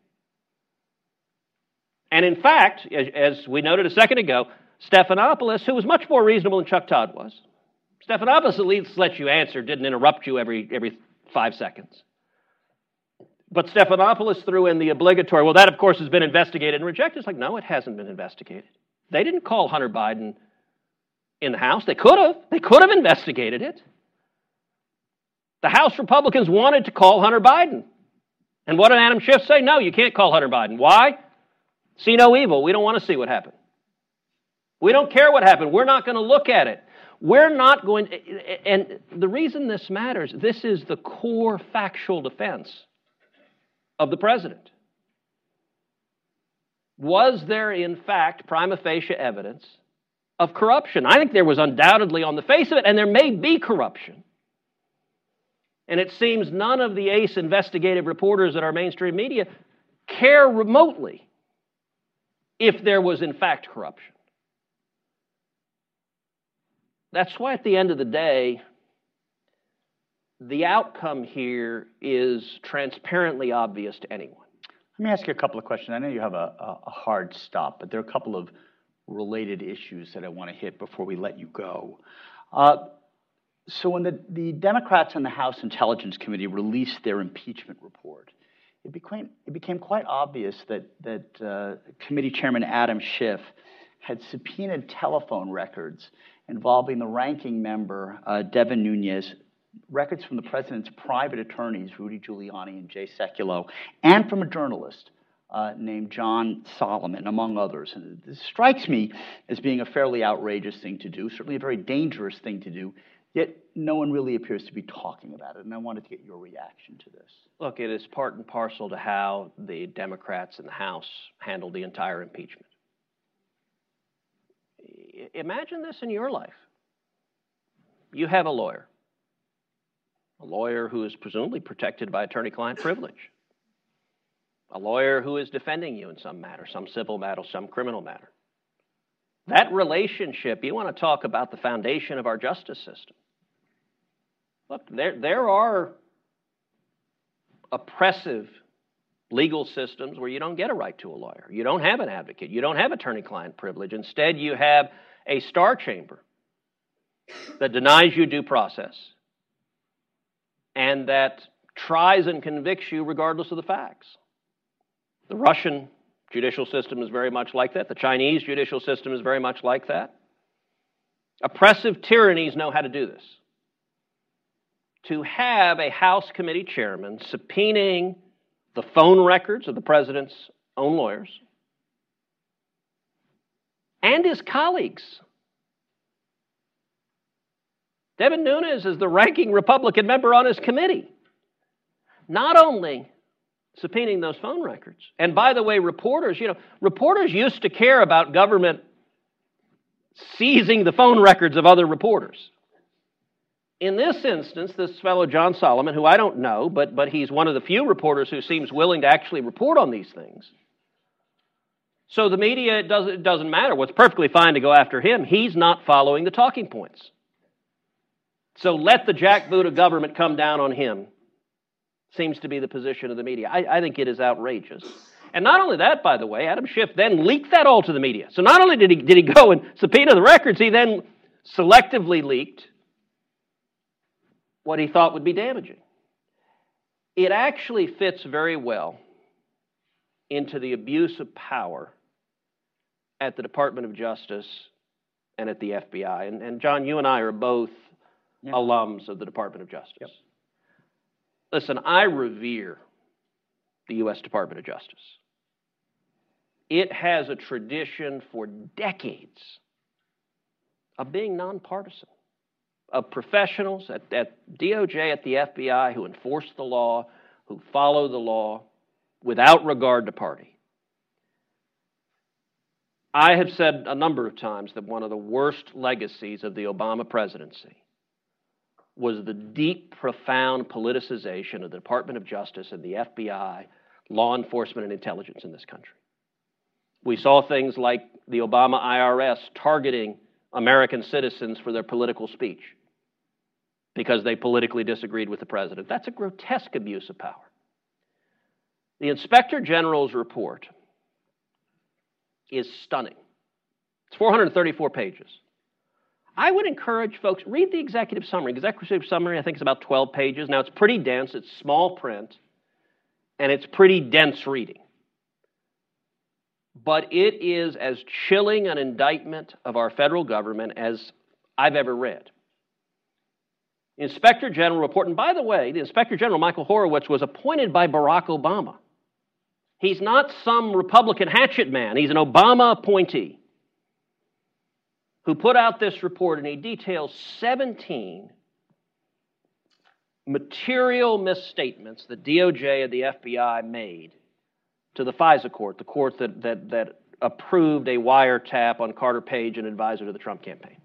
And in fact, as, we noted a second ago, Stephanopoulos, who was much more reasonable than Chuck Todd was, Stephanopoulos at least let you answer, didn't interrupt you every, every five seconds. But Stephanopoulos threw in the obligatory, well, that of course has been investigated and rejected. It's like, no, it hasn't been investigated. They didn't call Hunter Biden in the House. They could have. They could have investigated it. The House Republicans wanted to call Hunter Biden. And what did Adam Schiff say? No, you can't call Hunter Biden. Why? See no evil. We don't want to see what happened. We don't care what happened. We're not going to look at it. We're not going to, and the reason this matters, this is the core factual defense of the president. Was there, in fact, prima facie evidence of corruption? I think there was undoubtedly on the face of it, and there may be corruption. And it seems none of the ace investigative reporters at our mainstream media care remotely if there was, in fact, corruption. That's why, at the end of the day, the outcome here is transparently obvious to anyone. Let me ask you a couple of questions. I know you have a, a hard stop, but there are a couple of related issues that I want to hit before we let you go. Uh, so, when the, the Democrats in the House Intelligence Committee released their impeachment report, it became, it became quite obvious that, that uh, Committee Chairman Adam Schiff had subpoenaed telephone records involving the ranking member, uh, Devin Nunes, records from the president's private attorneys, Rudy Giuliani and Jay Sekulow, and from a journalist uh, named John Solomon, among others. And this strikes me as being a fairly outrageous thing to do, certainly a very dangerous thing to do, yet no one really appears to be talking about it. And I wanted to get your reaction to this. Look, it is part and parcel to how the Democrats in the House handled the entire impeachment. Imagine this in your life. You have a lawyer a lawyer who is presumably protected by attorney client privilege, a lawyer who is defending you in some matter, some civil matter, some criminal matter. That relationship, you want to talk about the foundation of our justice system. Look, there, there are oppressive legal systems where you don't get a right to a lawyer. You don't have an advocate. You don't have attorney client privilege. Instead, you have a star chamber that denies you due process and that tries and convicts you regardless of the facts. The Russian judicial system is very much like that. The Chinese judicial system is very much like that. Oppressive tyrannies know how to do this. To have a House committee chairman subpoenaing the phone records of the president's own lawyers and his colleagues Devin Nunes is the ranking Republican member on his committee. Not only subpoenaing those phone records, and by the way, reporters, you know, reporters used to care about government seizing the phone records of other reporters. In this instance, this fellow John Solomon, who I don't know, but, but he's one of the few reporters who seems willing to actually report on these things. So the media, it doesn't, it doesn't matter. What's perfectly fine to go after him. He's not following the talking points. So let the jackboot of government come down on him, seems to be the position of the media. I, I, think it is outrageous. And not only that, by the way, Adam Schiff then leaked that all to the media. So not only did he, did he go and subpoena the records, he then selectively leaked what he thought would be damaging. It actually fits very well into the abuse of power at the Department of Justice and at the FBI. And, and John, you and I are both yeah. alums of the Department of Justice. Yep. Listen, I revere the U.S. Department of Justice. It has a tradition for decades of being nonpartisan, of professionals at, at DOJ, at the FBI who enforce the law, who follow the law without regard to party. I have said a number of times that one of the worst legacies of the Obama presidency was the deep, profound politicization of the Department of Justice and the FBI, law enforcement, and intelligence in this country. We saw things like the Obama IRS targeting American citizens for their political speech because they politically disagreed with the president. That's a grotesque abuse of power. The Inspector General's report is stunning. It's 434 pages. I would encourage folks read the executive summary. Executive summary, I think, is about 12 pages. Now, it's pretty dense, it's small print, and it's pretty dense reading. But it is as chilling an indictment of our federal government as I've ever read. The Inspector General report, and by the way, the Inspector General, Michael Horowitz, was appointed by Barack Obama. He's not some Republican hatchet man, he's an Obama appointee who put out this report and he details 17 material misstatements that DOJ and the FBI made to the FISA court, the court that, that, that approved a wiretap on Carter Page, an advisor to the Trump campaign.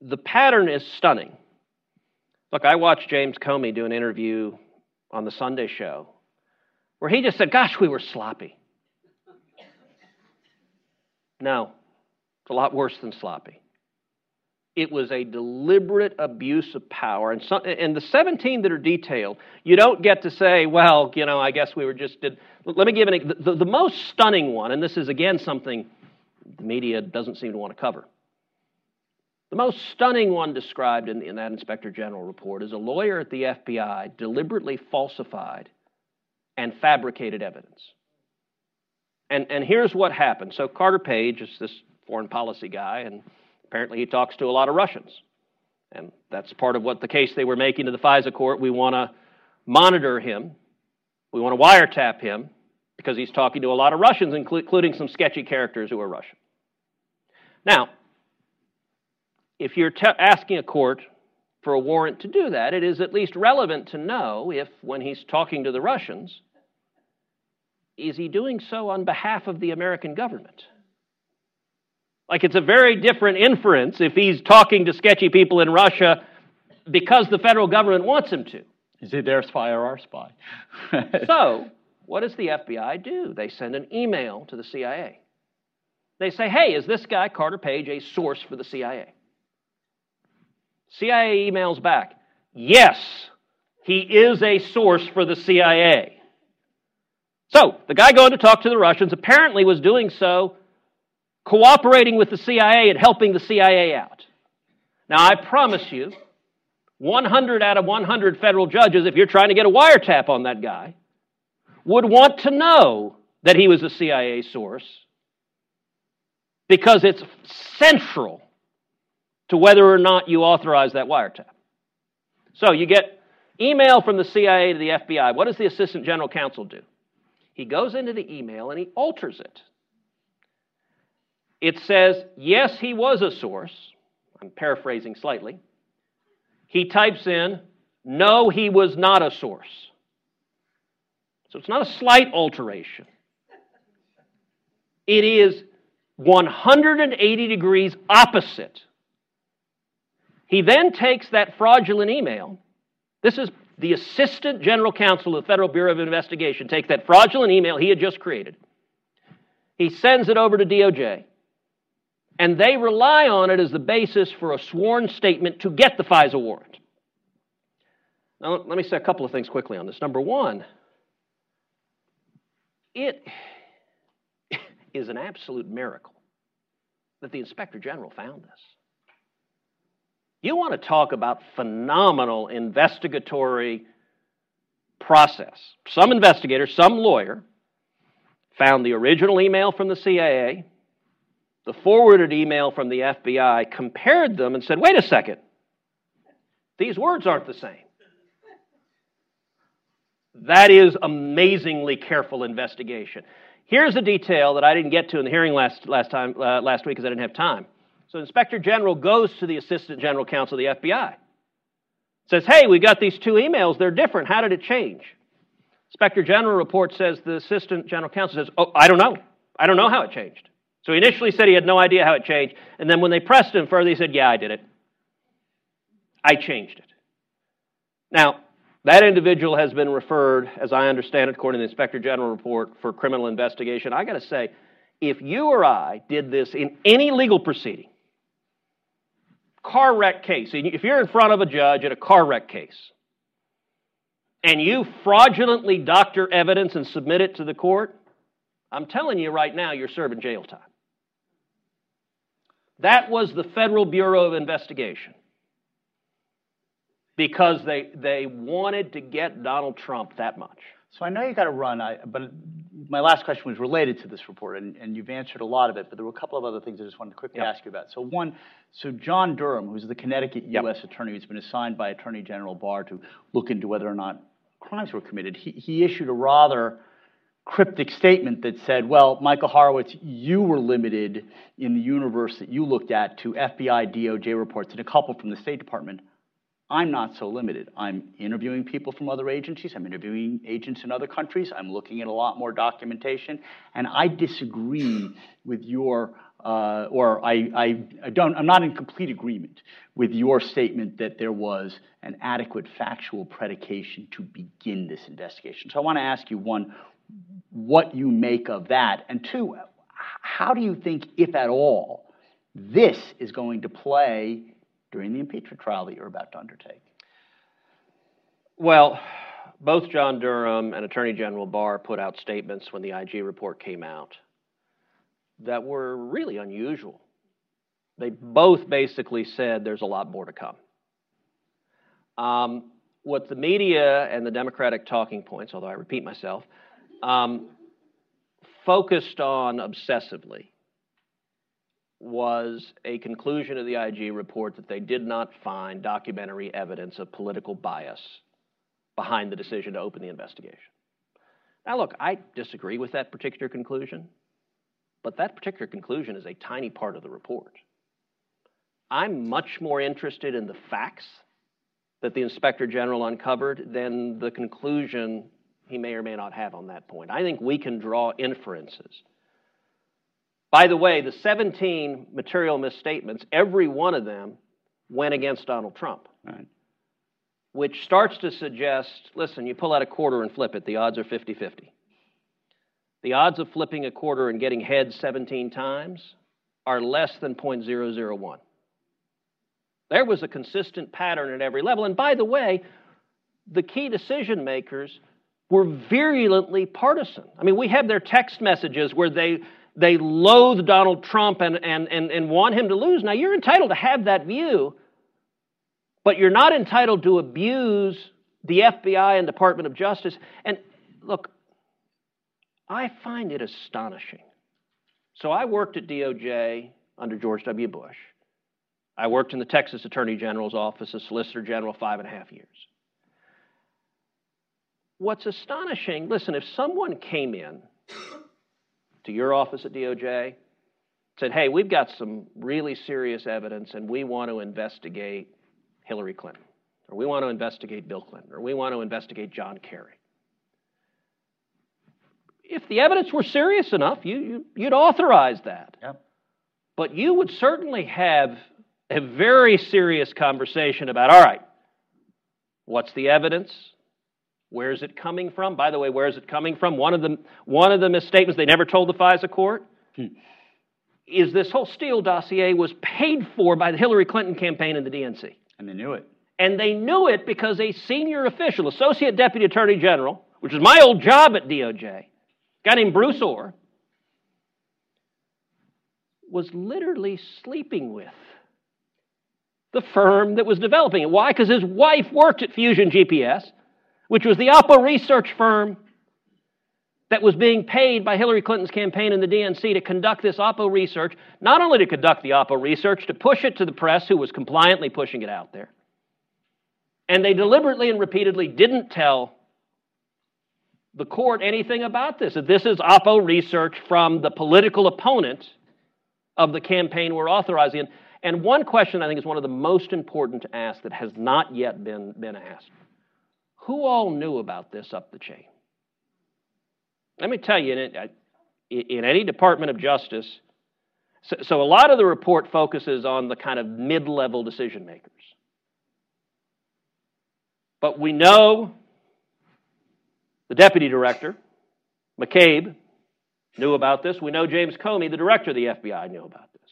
The pattern is stunning. Look, I watched James Comey do an interview on the Sunday show where he just said, Gosh, we were sloppy. No, it's a lot worse than sloppy. It was a deliberate abuse of power. And, some, and the 17 that are detailed, you don't get to say, well, you know, I guess we were just did. Let me give an the, the most stunning one, and this is again something the media doesn't seem to want to cover. The most stunning one described in, in that Inspector General report is a lawyer at the FBI deliberately falsified and fabricated evidence. And, and here's what happened. So Carter Page is this foreign policy guy, and apparently he talks to a lot of Russians. And that's part of what the case they were making to the FISA court. We want to monitor him, we want to wiretap him because he's talking to a lot of Russians, including some sketchy characters who are Russian. Now, if you're te- asking a court for a warrant to do that, it is at least relevant to know if, when he's talking to the Russians, is he doing so on behalf of the American government? Like it's a very different inference if he's talking to sketchy people in Russia because the federal government wants him to. Is he their spy or our spy? so, what does the FBI do? They send an email to the CIA. They say, hey, is this guy, Carter Page, a source for the CIA? CIA emails back, yes, he is a source for the CIA. So, the guy going to talk to the Russians apparently was doing so cooperating with the CIA and helping the CIA out. Now, I promise you, 100 out of 100 federal judges, if you're trying to get a wiretap on that guy, would want to know that he was a CIA source because it's central to whether or not you authorize that wiretap. So you get email from the CIA to the FBI. What does the Assistant General Counsel do? He goes into the email and he alters it it says, yes, he was a source. I'm paraphrasing slightly. He types in, no, he was not a source. So it's not a slight alteration. It is 180 degrees opposite. He then takes that fraudulent email. This is the Assistant General Counsel of the Federal Bureau of Investigation. takes that fraudulent email he had just created. He sends it over to DOJ and they rely on it as the basis for a sworn statement to get the FISA warrant. Now, let me say a couple of things quickly on this. Number one, it is an absolute miracle that the Inspector General found this. You want to talk about phenomenal investigatory process. Some investigator, some lawyer, found the original email from the CIA, the forwarded email from the FBI, compared them, and said, wait a second, these words aren't the same. That is amazingly careful investigation. Here's a detail that I didn't get to in the hearing last, last, time, uh, last week because I didn't have time. So, Inspector General goes to the Assistant General Counsel of the FBI. Says, hey, we got these two emails. They're different. How did it change? Inspector General report says the Assistant General Counsel says, oh, I don't know. I don't know how it changed. So he initially said he had no idea how it changed. And then when they pressed him further, he said, Yeah, I did it. I changed it. Now, That individual has been referred, as I understand it, according to the Inspector General report, for criminal investigation. I got to say, if you or I did this in any legal proceeding, car wreck case, if you're in front of a judge in a car wreck case, and you fraudulently doctor evidence and submit it to the court, I'm telling you right now, you're serving jail time. That was the Federal Bureau of Investigation because they, they wanted to get Donald Trump that much. So I know you got to run, I, but my last question was related to this report, and, and you've answered a lot of it, but there were a couple of other things I just wanted to quickly yep. ask you about. So one, so John Durham, who's the Connecticut yep. U.S. attorney who's been assigned by Attorney General Barr to look into whether or not crimes were committed, he, he issued a rather cryptic statement that said, well, Michael Horowitz, you were limited in the universe that you looked at to FBI, DOJ reports, and a couple from the State Department. I'm not so limited. I'm interviewing people from other agencies. I'm interviewing agents in other countries. I'm looking at a lot more documentation. And I disagree with your, uh, or I, I, I, don't, I'm not in complete agreement with your statement that there was an adequate factual predication to begin this investigation. So I want to ask you one, what you make of that. And two, how do you think, if at all, this is going to play during the impeachment trial that you're about to undertake? Well, both John Durham and Attorney General Barr put out statements when the IG report came out that were really unusual. They both basically said there's a lot more to come. Um, what the media and the Democratic talking points, although I repeat myself, um, focused on obsessively was a conclusion of the IG report that they did not find documentary evidence of political bias behind the decision to open the investigation. Now, look, I disagree with that particular conclusion, but that particular conclusion is a tiny part of the report. I'm much more interested in the facts that the inspector general uncovered than the conclusion he may or may not have on that point. I think we can draw inferences by the way, the 17 material misstatements, every one of them went against Donald Trump. Right. Which starts to suggest listen, you pull out a quarter and flip it, the odds are 50 50. The odds of flipping a quarter and getting heads 17 times are less than 0.001. There was a consistent pattern at every level. And by the way, the key decision makers were virulently partisan. I mean, we have their text messages where they they loathe Donald Trump and, and, and, and want him to lose. Now, you're entitled to have that view, but you're not entitled to abuse the FBI and Department of Justice. And look, I find it astonishing. So I worked at DOJ under George W. Bush. I worked in the Texas Attorney General's office as Solicitor General five and a half years. What's astonishing, listen, if someone came in to your office at DOJ, said, hey, we've got some really serious evidence and we want to investigate Hillary Clinton, or we want to investigate Bill Clinton, or we want to investigate John Kerry. If the evidence were serious enough, you, you, would authorize that. Yep. But you would certainly have a very serious conversation about all right, what's the evidence? Where is it coming from? By the way, where is it coming from? One of the, one of the misstatements they never told the FISA court hmm. is this whole Steele dossier was paid for by the Hillary Clinton campaign and the DNC. And they knew it. And they knew it because a senior official, Associate Deputy Attorney General, which was my old job at DOJ, a guy named Bruce Ohr, was literally sleeping with the firm that was developing it. Why? Because his wife worked at Fusion GPS which was the Oppo research firm that was being paid by Hillary Clinton's campaign and the DNC to conduct this Oppo research, not only to conduct the Oppo research, to push it to the press, who was compliantly pushing it out there. And they deliberately and repeatedly didn't tell the court anything about this. That this is Oppo research from the political opponent of the campaign we're authorizing. And one question I think is one of the most important to ask that has not yet been, been asked. Who all knew about this up the chain? Let me tell you, in, in any Department of Justice, so, so, a lot of the report focuses on the kind of mid level decision makers. But we know the deputy director, McCabe, knew about this. We know James Comey, the director of the FBI, knew about this.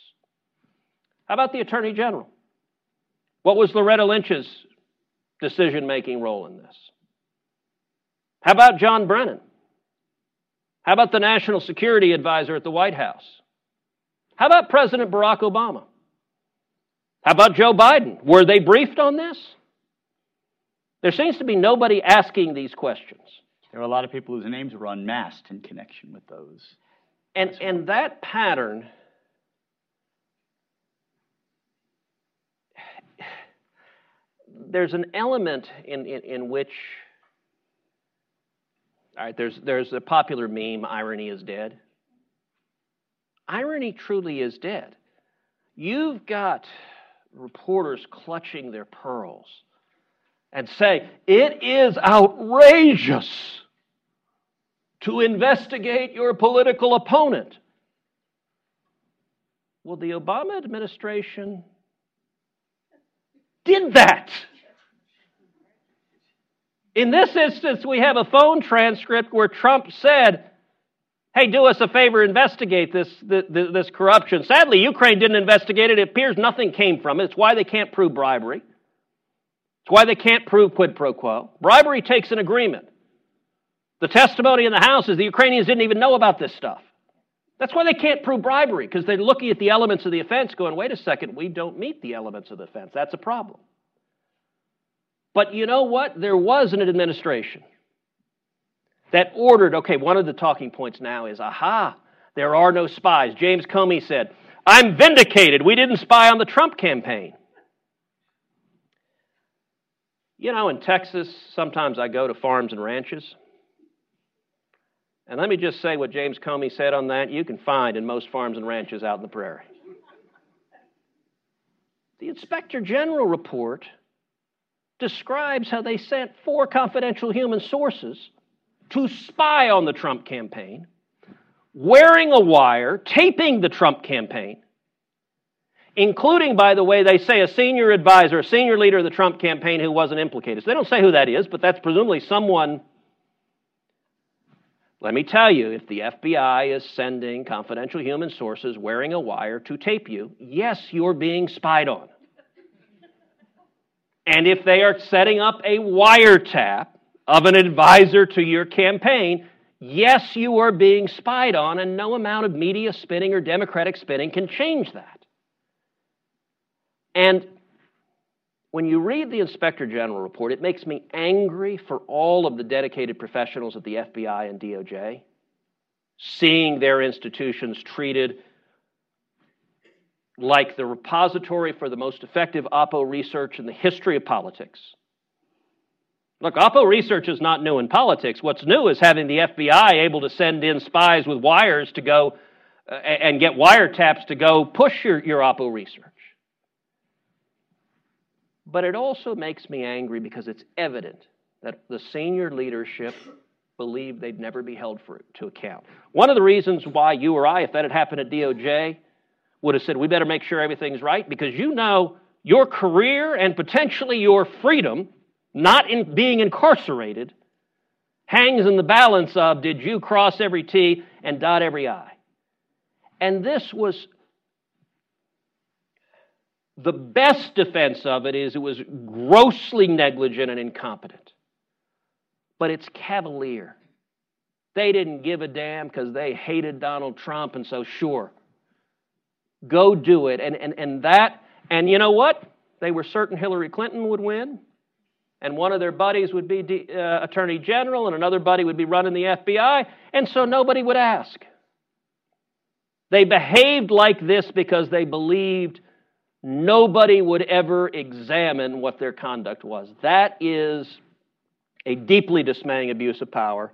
How about the attorney general? What was Loretta Lynch's decision making role in this? How about John Brennan? How about the national security advisor at the White House? How about President Barack Obama? How about Joe Biden? Were they briefed on this? There seems to be nobody asking these questions. There are a lot of people whose names were unmasked in connection with those. And, and that pattern there's an element in, in, in which all right, there's, there's a popular meme irony is dead. Irony truly is dead. You've got reporters clutching their pearls and say, it is outrageous to investigate your political opponent. Well, the Obama administration did that. In this instance, we have a phone transcript where Trump said, Hey, do us a favor, investigate this, this, this, corruption. Sadly, Ukraine didn't investigate it. It appears nothing came from it. It's why they can't prove bribery. It's why they can't prove quid pro quo. Bribery takes an agreement. The testimony in the House is the Ukrainians didn't even know about this stuff. That's why they can't prove bribery, because they're looking at the elements of the offense going, wait a second, we don't meet the elements of the offense. That's a problem. But you know what? There was an administration that ordered, okay, one of the talking points now is, aha, there are no spies. James Comey said, I'm vindicated. We didn't spy on the Trump campaign. You know, in Texas, sometimes I go to farms and ranches. And let me just say what James Comey said on that you can find in most farms and ranches out in the prairie. The Inspector General report describes how they sent four confidential human sources to spy on the Trump campaign, wearing a wire, taping the Trump campaign, including, by the way, they say a senior advisor, a senior leader of the Trump campaign who wasn't implicated. So they don't say who that is, but that's presumably someone. Let me tell you, if the FBI is sending confidential human sources wearing a wire to tape you, yes, you're being spied on. And if they are setting up a wiretap of an advisor to your campaign, yes, you are being spied on, and no amount of media spinning or Democratic spinning can change that. And when you read the Inspector General report, it makes me angry for all of the dedicated professionals at the FBI and DOJ, seeing their institutions treated like the repository for the most effective Oppo research in the history of politics. Look, Oppo research is not new in politics. What's new is having the FBI able to send in spies with wires to go uh, and get wiretaps to go push your, your Oppo research. But it also makes me angry because it's evident that the senior leadership believed they'd never be held for, to account. One of the reasons why you or I, if that had happened at DOJ, would have said, we better make sure everything's right because you know your career and potentially your freedom, not in being incarcerated, hangs in the balance of did you cross every T and dot every I? And this was the best defense of it is it was grossly negligent and incompetent. But it's cavalier. They didn't give a damn because they hated Donald Trump, and so sure, Go do it. And, and, and that, and you know what? They were certain Hillary Clinton would win. And one of their buddies would be uh, Attorney General, and another buddy would be running the FBI. And so nobody would ask. They behaved like this because they believed nobody would ever examine what their conduct was. That is a deeply dismaying abuse of power.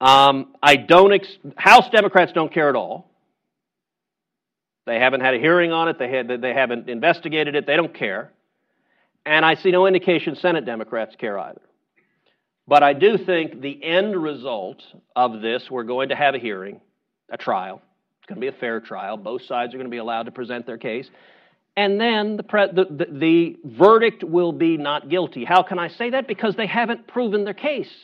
Um, I don't. Ex- House Democrats don't care at all. They haven't had a hearing on it. They, had, they haven't investigated it. They don't care. And I see no indication Senate Democrats care either. But I do think the end result of this, we're going to have a hearing, a trial. It's going to be a fair trial. Both sides are going to be allowed to present their case. And then the, pre- the, the, the verdict will be not guilty. How can I say that? Because they haven't proven their case.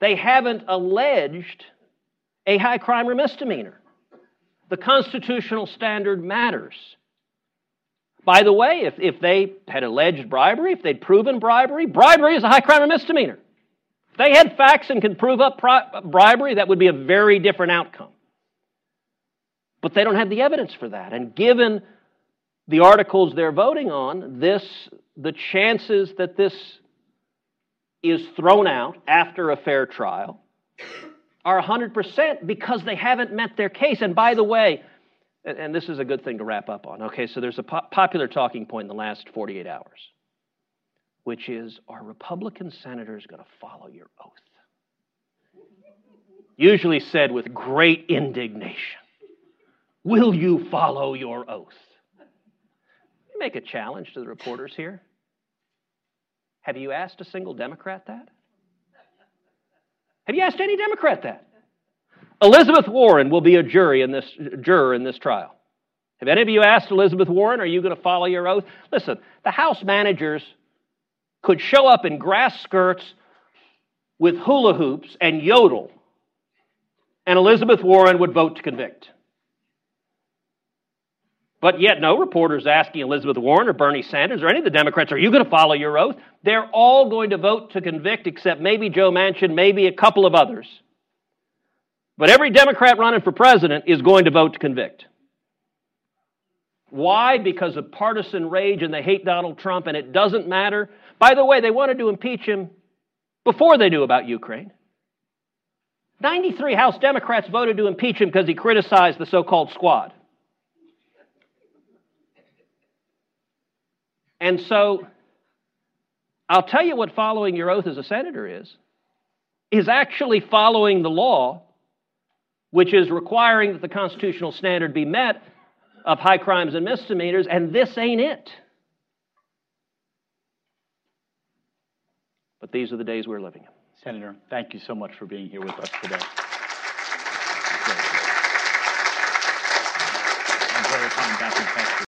They haven't alleged a high crime or misdemeanor. The constitutional standard matters. By the way, if, if they had alleged bribery, if they'd proven bribery, bribery is a high crime or misdemeanor. If they had facts and could prove up bribery, that would be a very different outcome. But they don't have the evidence for that. And given the articles they're voting on, this the chances that this is thrown out after a fair trial are 100% because they haven't met their case. And by the way, and this is a good thing to wrap up on. Okay, so there's a po- popular talking point in the last 48 hours, which is are Republican senators going to follow your oath? Usually said with great indignation. Will you follow your oath? Make a challenge to the reporters here. Have you asked a single Democrat that? Have you asked any Democrat that? Elizabeth Warren will be a jury in this juror in this trial. Have any of you asked Elizabeth Warren, are you going to follow your oath? Listen, the House managers could show up in grass skirts with hula hoops and yodel, and Elizabeth Warren would vote to convict. But yet, no reporters asking Elizabeth Warren or Bernie Sanders or any of the Democrats, are you going to follow your oath? They're all going to vote to convict, except maybe Joe Manchin, maybe a couple of others. But every Democrat running for president is going to vote to convict. Why? Because of partisan rage and they hate Donald Trump, and it doesn't matter. By the way, they wanted to impeach him before they knew about Ukraine. 93 House Democrats voted to impeach him because he criticized the so called squad. And so, I'll tell you what following your oath as a senator is is actually following the law, which is requiring that the constitutional standard be met of high crimes and misdemeanors, and this ain't it. But these are the days we're living in. Senator, thank you so much for being here with us today. I'm very kind. Thank you.